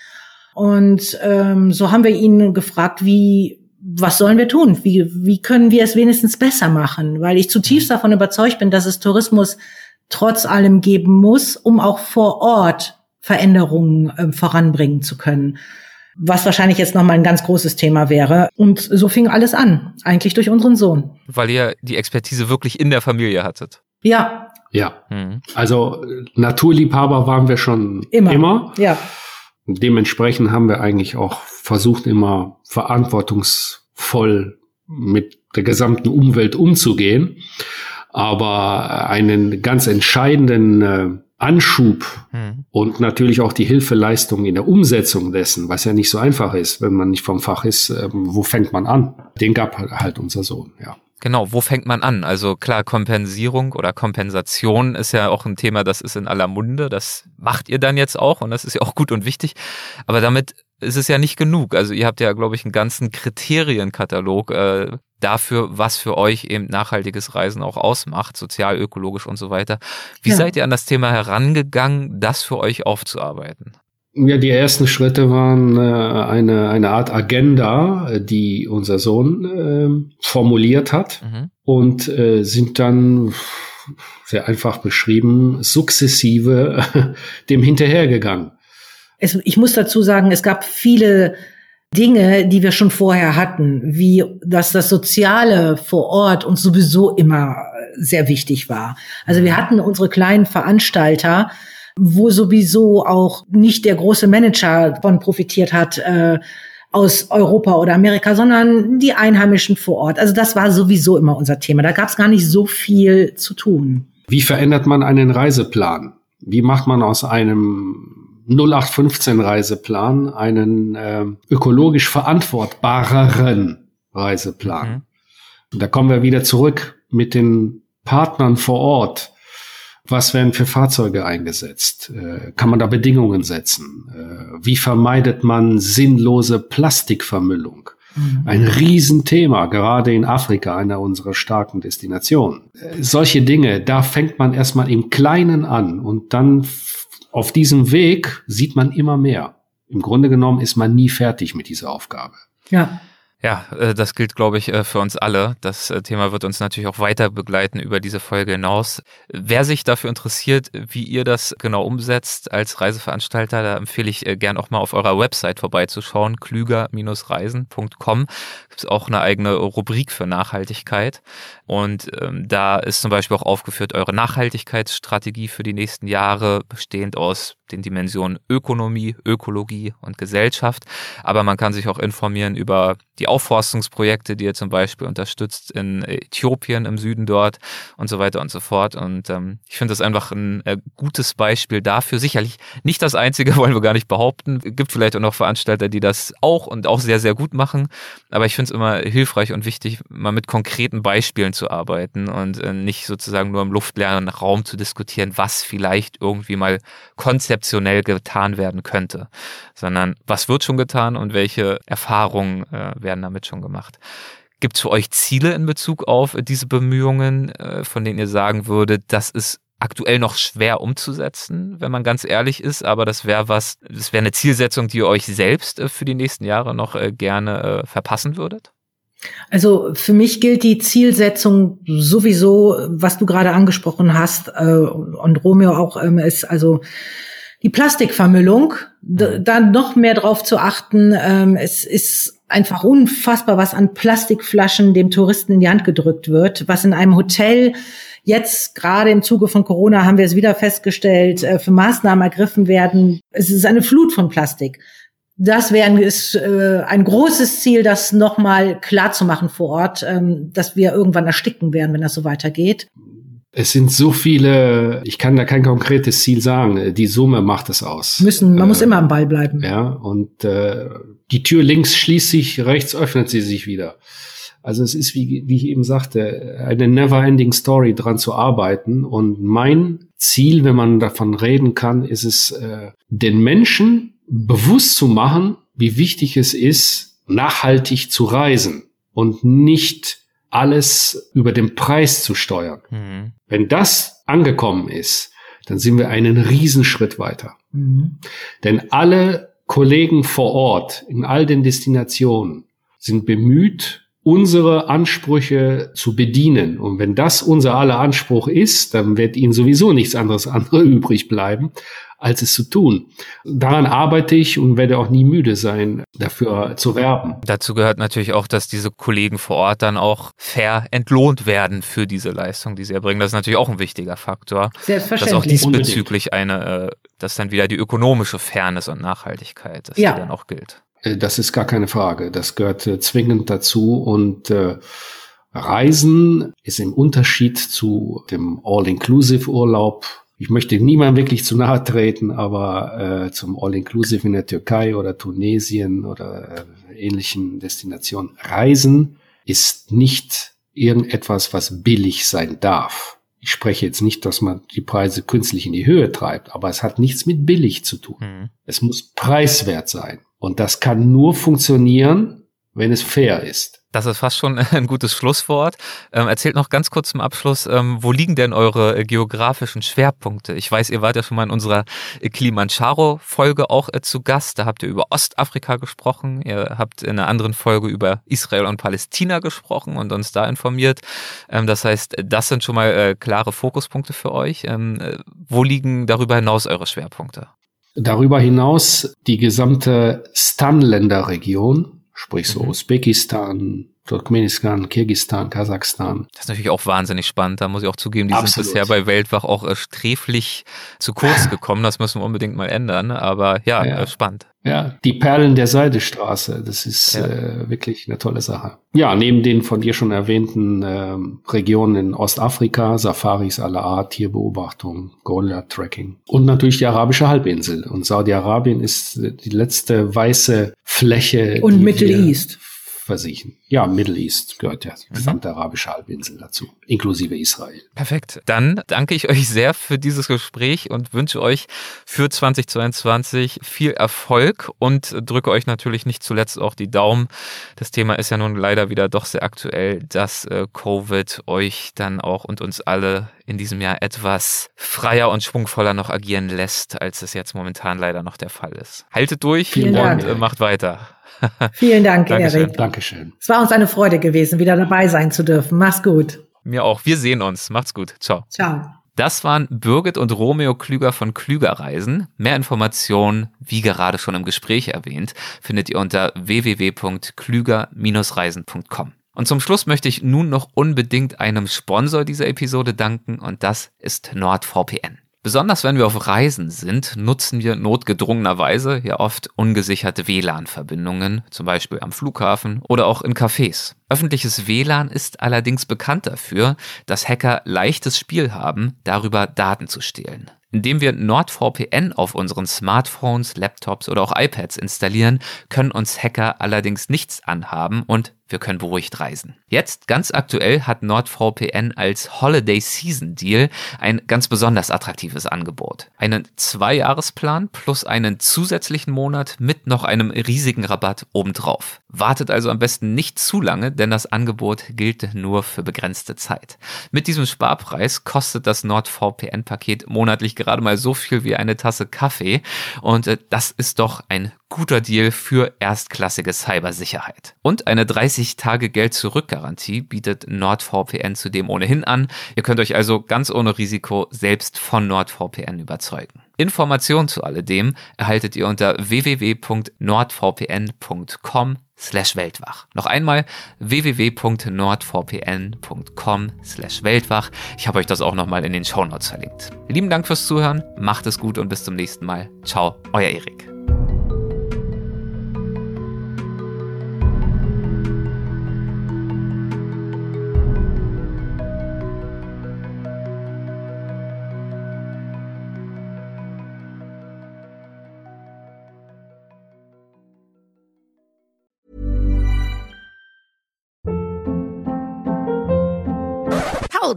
Und ähm, so haben wir ihn gefragt, wie, was sollen wir tun? Wie, wie können wir es wenigstens besser machen? Weil ich zutiefst davon überzeugt bin, dass es Tourismus trotz allem geben muss, um auch vor Ort Veränderungen äh, voranbringen zu können. Was wahrscheinlich jetzt nochmal ein ganz großes Thema wäre. Und so fing alles an, eigentlich durch unseren Sohn. Weil ihr die Expertise wirklich in der Familie hattet. Ja. Ja. Mhm. Also Naturliebhaber waren wir schon immer. immer. Ja. Dementsprechend haben wir eigentlich auch versucht, immer verantwortungsvoll mit der gesamten Umwelt umzugehen. Aber einen ganz entscheidenden äh, Anschub hm. und natürlich auch die Hilfeleistung in der Umsetzung dessen, was ja nicht so einfach ist, wenn man nicht vom Fach ist, äh, wo fängt man an? Den gab halt unser Sohn, ja. Genau, wo fängt man an? Also klar, Kompensierung oder Kompensation ist ja auch ein Thema, das ist in aller Munde. Das macht ihr dann jetzt auch und das ist ja auch gut und wichtig. Aber damit ist es ja nicht genug. Also ihr habt ja, glaube ich, einen ganzen Kriterienkatalog äh, dafür, was für euch eben nachhaltiges Reisen auch ausmacht, sozial, ökologisch und so weiter. Wie ja. seid ihr an das Thema herangegangen, das für euch aufzuarbeiten? Ja, die ersten Schritte waren äh, eine, eine Art Agenda, die unser Sohn äh, formuliert hat mhm. und äh, sind dann sehr einfach beschrieben, sukzessive dem hinterhergegangen. Es, ich muss dazu sagen, es gab viele Dinge, die wir schon vorher hatten, wie dass das Soziale vor Ort uns sowieso immer sehr wichtig war. Also wir hatten unsere kleinen Veranstalter, wo sowieso auch nicht der große Manager von profitiert hat äh, aus Europa oder Amerika, sondern die Einheimischen vor Ort. Also das war sowieso immer unser Thema. Da gab es gar nicht so viel zu tun. Wie verändert man einen Reiseplan? Wie macht man aus einem 0815 Reiseplan einen äh, ökologisch verantwortbareren Reiseplan. Mhm. Da kommen wir wieder zurück mit den Partnern vor Ort. Was werden für Fahrzeuge eingesetzt? Äh, kann man da Bedingungen setzen? Äh, wie vermeidet man sinnlose Plastikvermüllung? Mhm. Ein Riesenthema, gerade in Afrika, einer unserer starken Destinationen. Äh, solche Dinge, da fängt man erstmal im Kleinen an und dann auf diesem Weg sieht man immer mehr. Im Grunde genommen ist man nie fertig mit dieser Aufgabe. Ja. Ja, äh, das gilt, glaube ich, äh, für uns alle. Das äh, Thema wird uns natürlich auch weiter begleiten über diese Folge hinaus. Wer sich dafür interessiert, wie ihr das genau umsetzt als Reiseveranstalter, da empfehle ich gern auch mal auf eurer Website vorbeizuschauen, klüger-reisen.com. Gibt es auch eine eigene Rubrik für Nachhaltigkeit. Und ähm, da ist zum Beispiel auch aufgeführt eure Nachhaltigkeitsstrategie für die nächsten Jahre, bestehend aus den Dimensionen Ökonomie, Ökologie und Gesellschaft. Aber man kann sich auch informieren über die Aufforstungsprojekte, die ihr zum Beispiel unterstützt in Äthiopien im Süden dort und so weiter und so fort. Und ähm, ich finde das einfach ein äh, gutes Beispiel dafür. Sicherlich nicht das einzige, wollen wir gar nicht behaupten. Es gibt vielleicht auch noch Veranstalter, die das auch und auch sehr, sehr gut machen. Aber ich finde es immer hilfreich und wichtig, mal mit konkreten Beispielen zu arbeiten und äh, nicht sozusagen nur im luftleeren Raum zu diskutieren, was vielleicht irgendwie mal konzeptionell getan werden könnte, sondern was wird schon getan und welche Erfahrungen äh, werden damit schon gemacht. Gibt es für euch Ziele in Bezug auf diese Bemühungen, äh, von denen ihr sagen würdet, das ist aktuell noch schwer umzusetzen, wenn man ganz ehrlich ist, aber das wäre was, das wäre eine Zielsetzung, die ihr euch selbst äh, für die nächsten Jahre noch äh, gerne verpassen würdet? Also für mich gilt die Zielsetzung sowieso, was du gerade angesprochen hast, und Romeo auch, ähm, ist also die Plastikvermüllung, da noch mehr drauf zu achten. Ähm, es ist einfach unfassbar, was an Plastikflaschen dem Touristen in die Hand gedrückt wird, was in einem Hotel jetzt gerade im Zuge von Corona haben wir es wieder festgestellt, äh, für Maßnahmen ergriffen werden. Es ist eine Flut von Plastik. Das wäre ist, äh, ein großes Ziel, das nochmal klar zu machen vor Ort, ähm, dass wir irgendwann ersticken werden, wenn das so weitergeht. Es sind so viele, ich kann da kein konkretes Ziel sagen. Die Summe macht es aus. Müssen, man äh, muss immer am Ball bleiben. Ja, und äh, die Tür links schließt sich, rechts öffnet sie sich wieder. Also es ist, wie, wie ich eben sagte, eine never-ending Story dran zu arbeiten. Und mein Ziel, wenn man davon reden kann, ist es, äh, den Menschen bewusst zu machen, wie wichtig es ist, nachhaltig zu reisen und nicht alles über den Preis zu steuern. Mhm. Wenn das angekommen ist, dann sind wir einen Riesenschritt weiter. Mhm. Denn alle Kollegen vor Ort in all den Destinationen sind bemüht, unsere Ansprüche zu bedienen. Und wenn das unser aller Anspruch ist, dann wird ihnen sowieso nichts anderes andere übrig bleiben, als es zu tun. Daran arbeite ich und werde auch nie müde sein, dafür zu werben. Dazu gehört natürlich auch, dass diese Kollegen vor Ort dann auch fair entlohnt werden für diese Leistung, die sie erbringen. Das ist natürlich auch ein wichtiger Faktor. Selbstverständlich. Dass auch diesbezüglich eine, äh, dass dann wieder die ökonomische Fairness und Nachhaltigkeit, dass ja. die dann auch gilt. Äh, das ist gar keine Frage. Das gehört äh, zwingend dazu und äh, Reisen ist im Unterschied zu dem All-Inclusive-Urlaub. Ich möchte niemandem wirklich zu nahe treten, aber äh, zum All-Inclusive in der Türkei oder Tunesien oder äh, ähnlichen Destinationen. Reisen ist nicht irgendetwas, was billig sein darf. Ich spreche jetzt nicht, dass man die Preise künstlich in die Höhe treibt, aber es hat nichts mit billig zu tun. Mhm. Es muss preiswert sein. Und das kann nur funktionieren, wenn es fair ist. Das ist fast schon ein gutes Schlusswort. Ähm, erzählt noch ganz kurz zum Abschluss, ähm, wo liegen denn eure äh, geografischen Schwerpunkte? Ich weiß, ihr wart ja schon mal in unserer äh, Kilimanjaro-Folge auch äh, zu Gast. Da habt ihr über Ostafrika gesprochen. Ihr habt in einer anderen Folge über Israel und Palästina gesprochen und uns da informiert. Ähm, das heißt, das sind schon mal äh, klare Fokuspunkte für euch. Ähm, äh, wo liegen darüber hinaus eure Schwerpunkte? Darüber hinaus die gesamte Stan-Länderregion, sprich so mhm. Usbekistan, Turkmenistan, Kirgistan, Kasachstan. Das ist natürlich auch wahnsinnig spannend. Da muss ich auch zugeben, die Absolut. sind bisher bei Weltwach auch äh, sträflich zu kurz gekommen. Das müssen wir unbedingt mal ändern. Aber ja, ja. Äh, spannend. Ja, die Perlen der Seidestraße, das ist ja. äh, wirklich eine tolle Sache. Ja, neben den von dir schon erwähnten äh, Regionen in Ostafrika, Safaris aller Art, Tierbeobachtung, Gorilla-Tracking und natürlich die arabische Halbinsel. Und Saudi-Arabien ist die letzte weiße Fläche. Und Middle East versichern. Ja, Middle East gehört ja die gesamte mhm. arabische Halbinsel dazu, inklusive Israel. Perfekt. Dann danke ich euch sehr für dieses Gespräch und wünsche euch für 2022 viel Erfolg und drücke euch natürlich nicht zuletzt auch die Daumen. Das Thema ist ja nun leider wieder doch sehr aktuell, dass äh, Covid euch dann auch und uns alle in diesem Jahr etwas freier und schwungvoller noch agieren lässt, als es jetzt momentan leider noch der Fall ist. Haltet durch Vielen und Dank. Äh, macht weiter. Vielen Dank, Dankeschön, Erik. Dankeschön. Es war uns eine Freude gewesen, wieder dabei sein zu dürfen. Mach's gut. Mir auch. Wir sehen uns. Macht's gut. Ciao. Ciao. Das waren Birgit und Romeo Klüger von Klüger Reisen. Mehr Informationen, wie gerade schon im Gespräch erwähnt, findet ihr unter www.klüger-reisen.com. Und zum Schluss möchte ich nun noch unbedingt einem Sponsor dieser Episode danken und das ist NordVPN. Besonders wenn wir auf Reisen sind, nutzen wir notgedrungenerweise ja oft ungesicherte WLAN-Verbindungen, zum Beispiel am Flughafen oder auch in Cafés. Öffentliches WLAN ist allerdings bekannt dafür, dass Hacker leichtes Spiel haben, darüber Daten zu stehlen. Indem wir NordVPN auf unseren Smartphones, Laptops oder auch iPads installieren, können uns Hacker allerdings nichts anhaben und wir können beruhigt reisen. Jetzt, ganz aktuell, hat NordVPN als Holiday Season Deal ein ganz besonders attraktives Angebot. Einen Zweijahresplan plus einen zusätzlichen Monat mit noch einem riesigen Rabatt obendrauf. Wartet also am besten nicht zu lange, denn das Angebot gilt nur für begrenzte Zeit. Mit diesem Sparpreis kostet das NordVPN-Paket monatlich gerade mal so viel wie eine Tasse Kaffee und äh, das ist doch ein guter Deal für erstklassige Cybersicherheit. Und eine 30 Tage Geld zurück Garantie bietet NordVPN zudem ohnehin an. Ihr könnt euch also ganz ohne Risiko selbst von NordVPN überzeugen. Informationen zu alledem erhaltet ihr unter www.nordvpn.com slash Weltwach. Noch einmal www.nordvpn.com slash Weltwach. Ich habe euch das auch nochmal in den Shownotes verlinkt. Lieben Dank fürs Zuhören, macht es gut und bis zum nächsten Mal. Ciao, euer Erik.